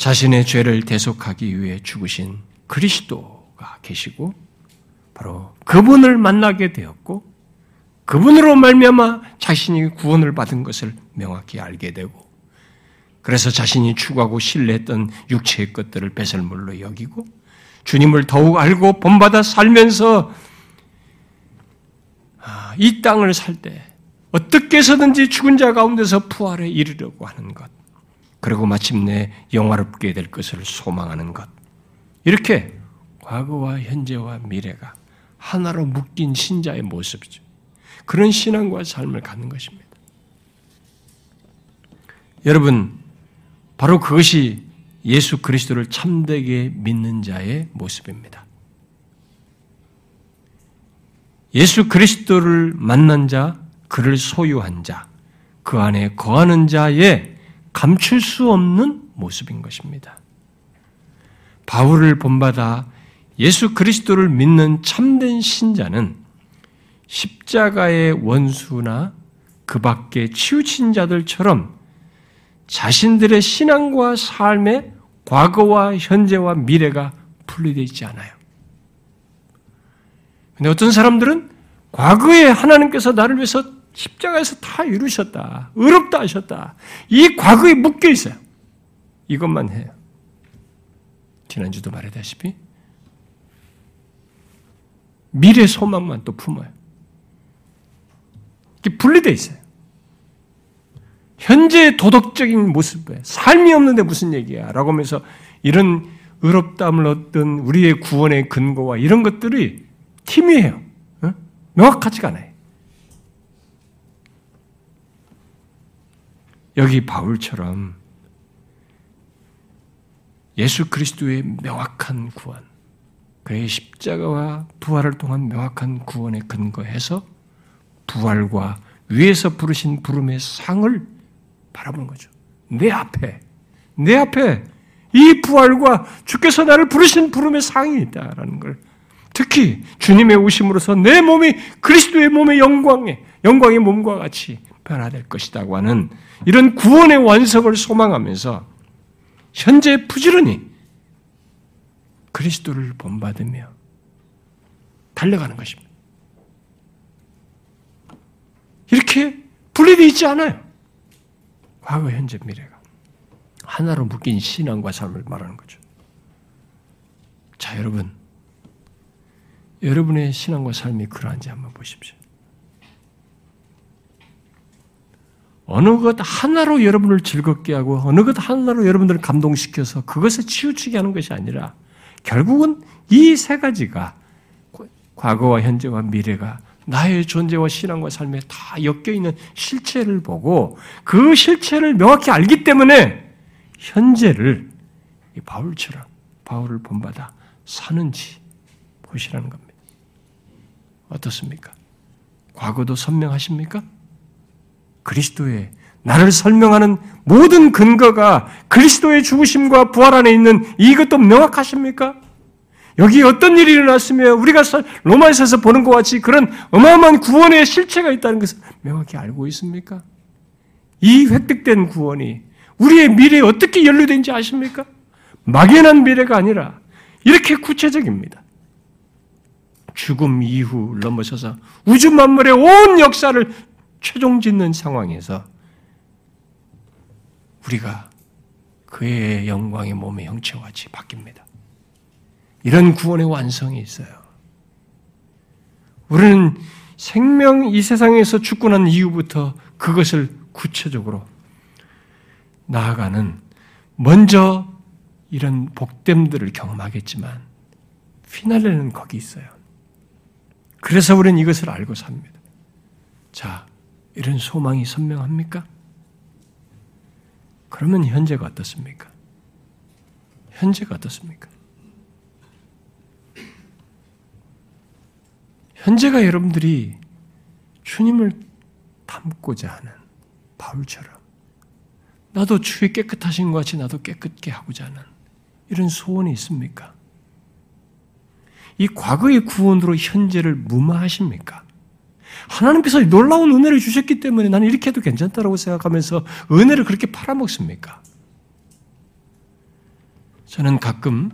자신의 죄를 대속하기 위해 죽으신 그리스도가 계시고 바로 그분을 만나게 되었고 그분으로 말미암아 자신이 구원을 받은 것을 명확히 알게 되고 그래서 자신이 추구하고 신뢰했던 육체의 것들을 배설물로 여기고 주님을 더욱 알고 본받아 살면서 아, 이 땅을 살 때 어떻게 해서든지 죽은 자 가운데서 부활에 이르려고 하는 것 그리고 마침내 영화롭게 될 것을 소망하는 것. 이렇게 과거와 현재와 미래가 하나로 묶인 신자의 모습이죠. 그런 신앙과 삶을 갖는 것입니다. 여러분, 바로 그것이 예수 그리스도를 참되게 믿는 자의 모습입니다. 예수 그리스도를 만난 자, 그를 소유한 자, 그 안에 거하는 자의 감출 수 없는 모습인 것입니다. 바울을 본받아 예수 그리스도를 믿는 참된 신자는 십자가의 원수나 그 밖에 치우친 자들처럼 자신들의 신앙과 삶의 과거와 현재와 미래가 분리되어 있지 않아요. 근데 어떤 사람들은 과거에 하나님께서 나를 위해서 십자가에서 다 이루셨다. 의롭다 하셨다. 이 과거에 묶여 있어요. 이것만 해요. 지난주도 말했다시피 미래 소망만 또 품어요. 이게 분리되어 있어요. 현재의 도덕적인 모습에 삶이 없는데 무슨 얘기야? 라고 하면서 이런 의롭다함을 얻던 우리의 구원의 근거와 이런 것들이 팀이에요. 어? 명확하지가 않아요. 여기 바울처럼 예수 그리스도의 명확한 구원, 그의 십자가와 부활을 통한 명확한 구원에 근거해서 부활과 위에서 부르신 부름의 상을 바라보는 거죠. 내 앞에, 내 앞에 이 부활과 주께서 나를 부르신 부름의 상이 있다라는 걸 특히 주님의 오심으로서 내 몸이 그리스도의 몸의 영광에 영광의 몸과 같이 변화될 것이라고 하는 이런 구원의 완성을 소망하면서 현재 부지런히 그리스도를 본받으며 달려가는 것입니다. 이렇게 분리되어 있지 않아요. 과거, 현재, 미래가. 하나로 묶인 신앙과 삶을 말하는 거죠. 자, 여러분. 여러분의 신앙과 삶이 그러한지 한번 보십시오. 어느 것 하나로 여러분을 즐겁게 하고 어느 것 하나로 여러분들을 감동시켜서 그것에 치우치게 하는 것이 아니라 결국은 이 세 가지가 과거와 현재와 미래가 나의 존재와 신앙과 삶에 다 엮여 있는 실체를 보고 그 실체를 명확히 알기 때문에 현재를 바울처럼 바울을 본받아 사는지 보시라는 겁니다. 어떻습니까? 과거도 선명하십니까? 그리스도의 나를 설명하는 모든 근거가 그리스도의 죽으심과 부활 안에 있는 이것도 명확하십니까? 여기 어떤 일이 일어났으며 우리가 로마에서 보는 것 같이 그런 어마어마한 구원의 실체가 있다는 것을 명확히 알고 있습니까? 이 획득된 구원이 우리의 미래에 어떻게 연루된지 아십니까? 막연한 미래가 아니라 이렇게 구체적입니다. 죽음 이후 넘어서서 우주 만물의 온 역사를 최종 짓는 상황에서 우리가 그의 영광의 몸의 형체와 같이 바뀝니다. 이런 구원의 완성이 있어요. 우리는 생명 이 세상에서 죽고 난 이후부터 그것을 구체적으로 나아가는 먼저 이런 복됨들을 경험하겠지만 피날레는 거기 있어요. 그래서 우리는 이것을 알고 삽니다. 자, 이런 소망이 선명합니까? 그러면 현재가 어떻습니까? 현재가 어떻습니까? 현재가 여러분들이 주님을 닮고자 하는 바울처럼 나도 주의 깨끗하신 것 같이 나도 깨끗게 하고자 하는 이런 소원이 있습니까? 이 과거의 구원으로 현재를 무마하십니까? 하나님께서 놀라운 은혜를 주셨기 때문에 나는 이렇게 해도 괜찮다라고 생각하면서 은혜를 그렇게 팔아먹습니까? 저는 가끔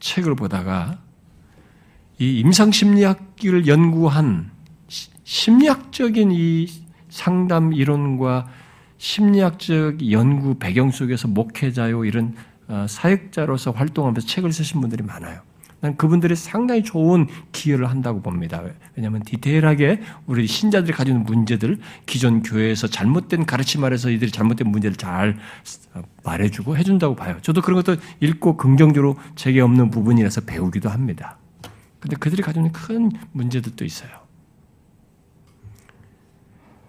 책을 보다가 이 임상심리학을 연구한 심리학적인 이 상담 이론과 심리학적 연구 배경 속에서 목회자요 이런 어, 사역자로서 활동하면서 책을 쓰신 분들이 많아요. 난 그분들이 상당히 좋은 기여를 한다고 봅니다. 왜냐하면 디테일하게 우리 신자들이 가지고 있는 문제들, 기존 교회에서 잘못된 가르침 아래서 이들이 잘못된 문제를 잘 말해주고 해준다고 봐요. 저도 그런 것도 읽고 긍정적으로 제게 없는 부분이라서 배우기도 합니다. 근데 그들이 가지고 있는 큰 문제들도 있어요.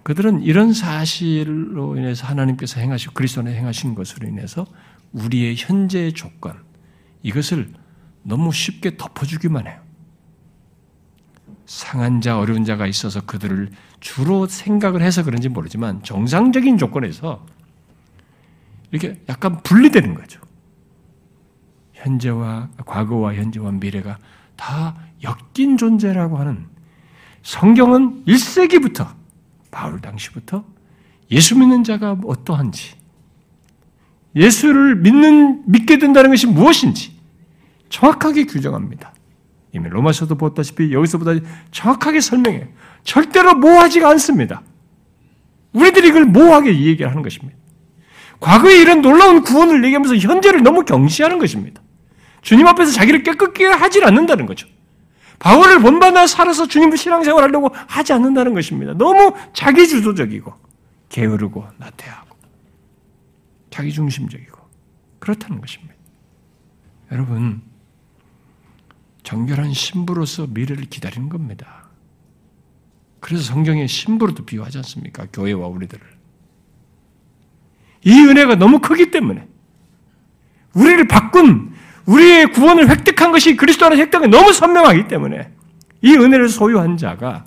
그들은 이런 사실로 인해서 하나님께서 행하시고 그리스도는 행하신 것으로 인해서 우리의 현재의 조건 이것을 너무 쉽게 덮어주기만 해요. 상한 자, 어려운 자가 있어서 그들을 주로 생각을 해서 그런지 모르지만 정상적인 조건에서 이렇게 약간 분리되는 거죠. 현재와 과거와 현재와 미래가 다 엮인 존재라고 하는 성경은 1세기부터 바울 당시부터 예수 믿는 자가 어떠한지 예수를 믿는 믿게 된다는 것이 무엇인지 정확하게 규정합니다. 이미 로마서도 보다시피 여기서보다 정확하게 설명해요. 절대로 모호하지가 않습니다. 우리들이 이걸 모호하게 얘기를 하는 것입니다. 과거에 이런 놀라운 구원을 얘기하면서 현재를 너무 경시하는 것입니다. 주님 앞에서 자기를 깨끗게 하질 않는다는 거죠. 바울을 본받아 살아서 주님을 신앙생활 하려고 하지 않는다는 것입니다. 너무 자기주도적이고 게으르고 나태하고 자기중심적이고 그렇다는 것입니다. 여러분 정결한 신부로서 미래를 기다리는 겁니다. 그래서 성경의 신부로도 비유하지 않습니까? 교회와 우리들을. 이 은혜가 너무 크기 때문에 우리를 바꾼 우리의 구원을 획득한 것이 그리스도 안에 획득이 너무 선명하기 때문에 이 은혜를 소유한 자가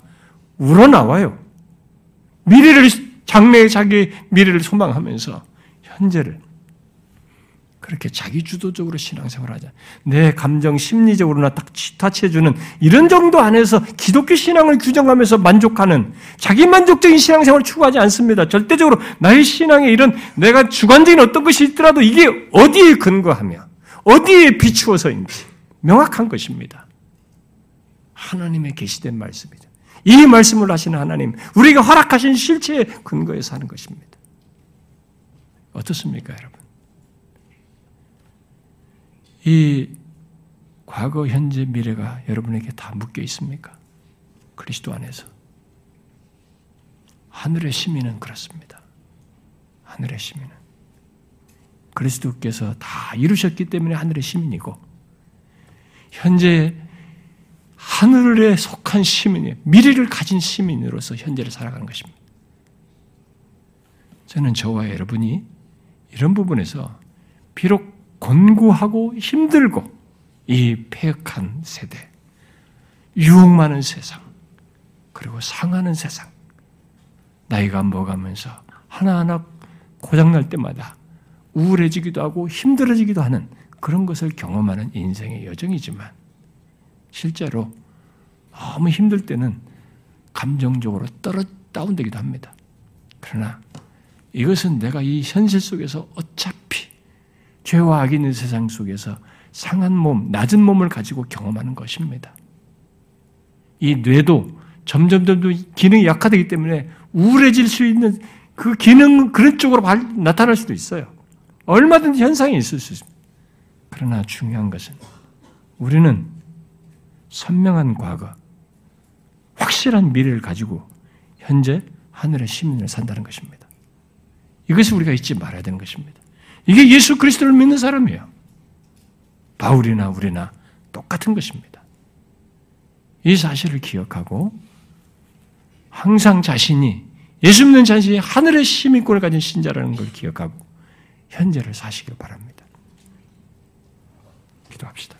우러나와요. 미래를 장래의 자기 미래를 소망하면서 현재를 그렇게 자기 주도적으로 신앙생활을 하자. 내 감정 심리적으로나 딱 타치해주는 이런 정도 안에서 기독교 신앙을 규정하면서 만족하는 자기 만족적인 신앙생활을 추구하지 않습니다. 절대적으로 나의 신앙에 이런 내가 주관적인 어떤 것이 있더라도 이게 어디에 근거하며 어디에 비추어서인지 명확한 것입니다. 하나님의 계시된 말씀이죠. 이 말씀을 하시는 하나님, 우리가 허락하신 실체에 근거해서 하는 것입니다. 어떻습니까, 여러분? 이 과거, 현재, 미래가 여러분에게 다 묶여 있습니까? 그리스도 안에서. 하늘의 시민은 그렇습니다. 하늘의 시민은. 그리스도께서 다 이루셨기 때문에 하늘의 시민이고, 현재 하늘에 속한 시민이 미래를 가진 시민으로서 현재를 살아가는 것입니다. 저는 저와 여러분이 이런 부분에서 비록 곤고하고 힘들고 이 폐역한 세대, 유혹 많은 세상, 그리고 상하는 세상, 나이가 먹으면서 하나하나 고장날 때마다 우울해지기도 하고 힘들어지기도 하는 그런 것을 경험하는 인생의 여정이지만 실제로 너무 힘들 때는 감정적으로 떨어 다운되기도 합니다. 그러나 이것은 내가 이 현실 속에서 어차피 죄와 악이 있는 세상 속에서 상한 몸, 낮은 몸을 가지고 경험하는 것입니다. 이 뇌도 점점점 기능이 약화되기 때문에 우울해질 수 있는 그 기능 그런 쪽으로 나타날 수도 있어요. 얼마든지 현상이 있을 수 있습니다. 그러나 중요한 것은 우리는 선명한 과거, 확실한 미래를 가지고 현재 하늘의 시민을 산다는 것입니다. 이것을 우리가 잊지 말아야 되는 것입니다. 이게 예수 그리스도를 믿는 사람이에요. 바울이나 우리나 똑같은 것입니다. 이 사실을 기억하고 항상 자신이 예수 믿는 자신이 하늘의 시민권을 가진 신자라는 걸 기억하고 현재를 사시길 바랍니다. 기도합시다.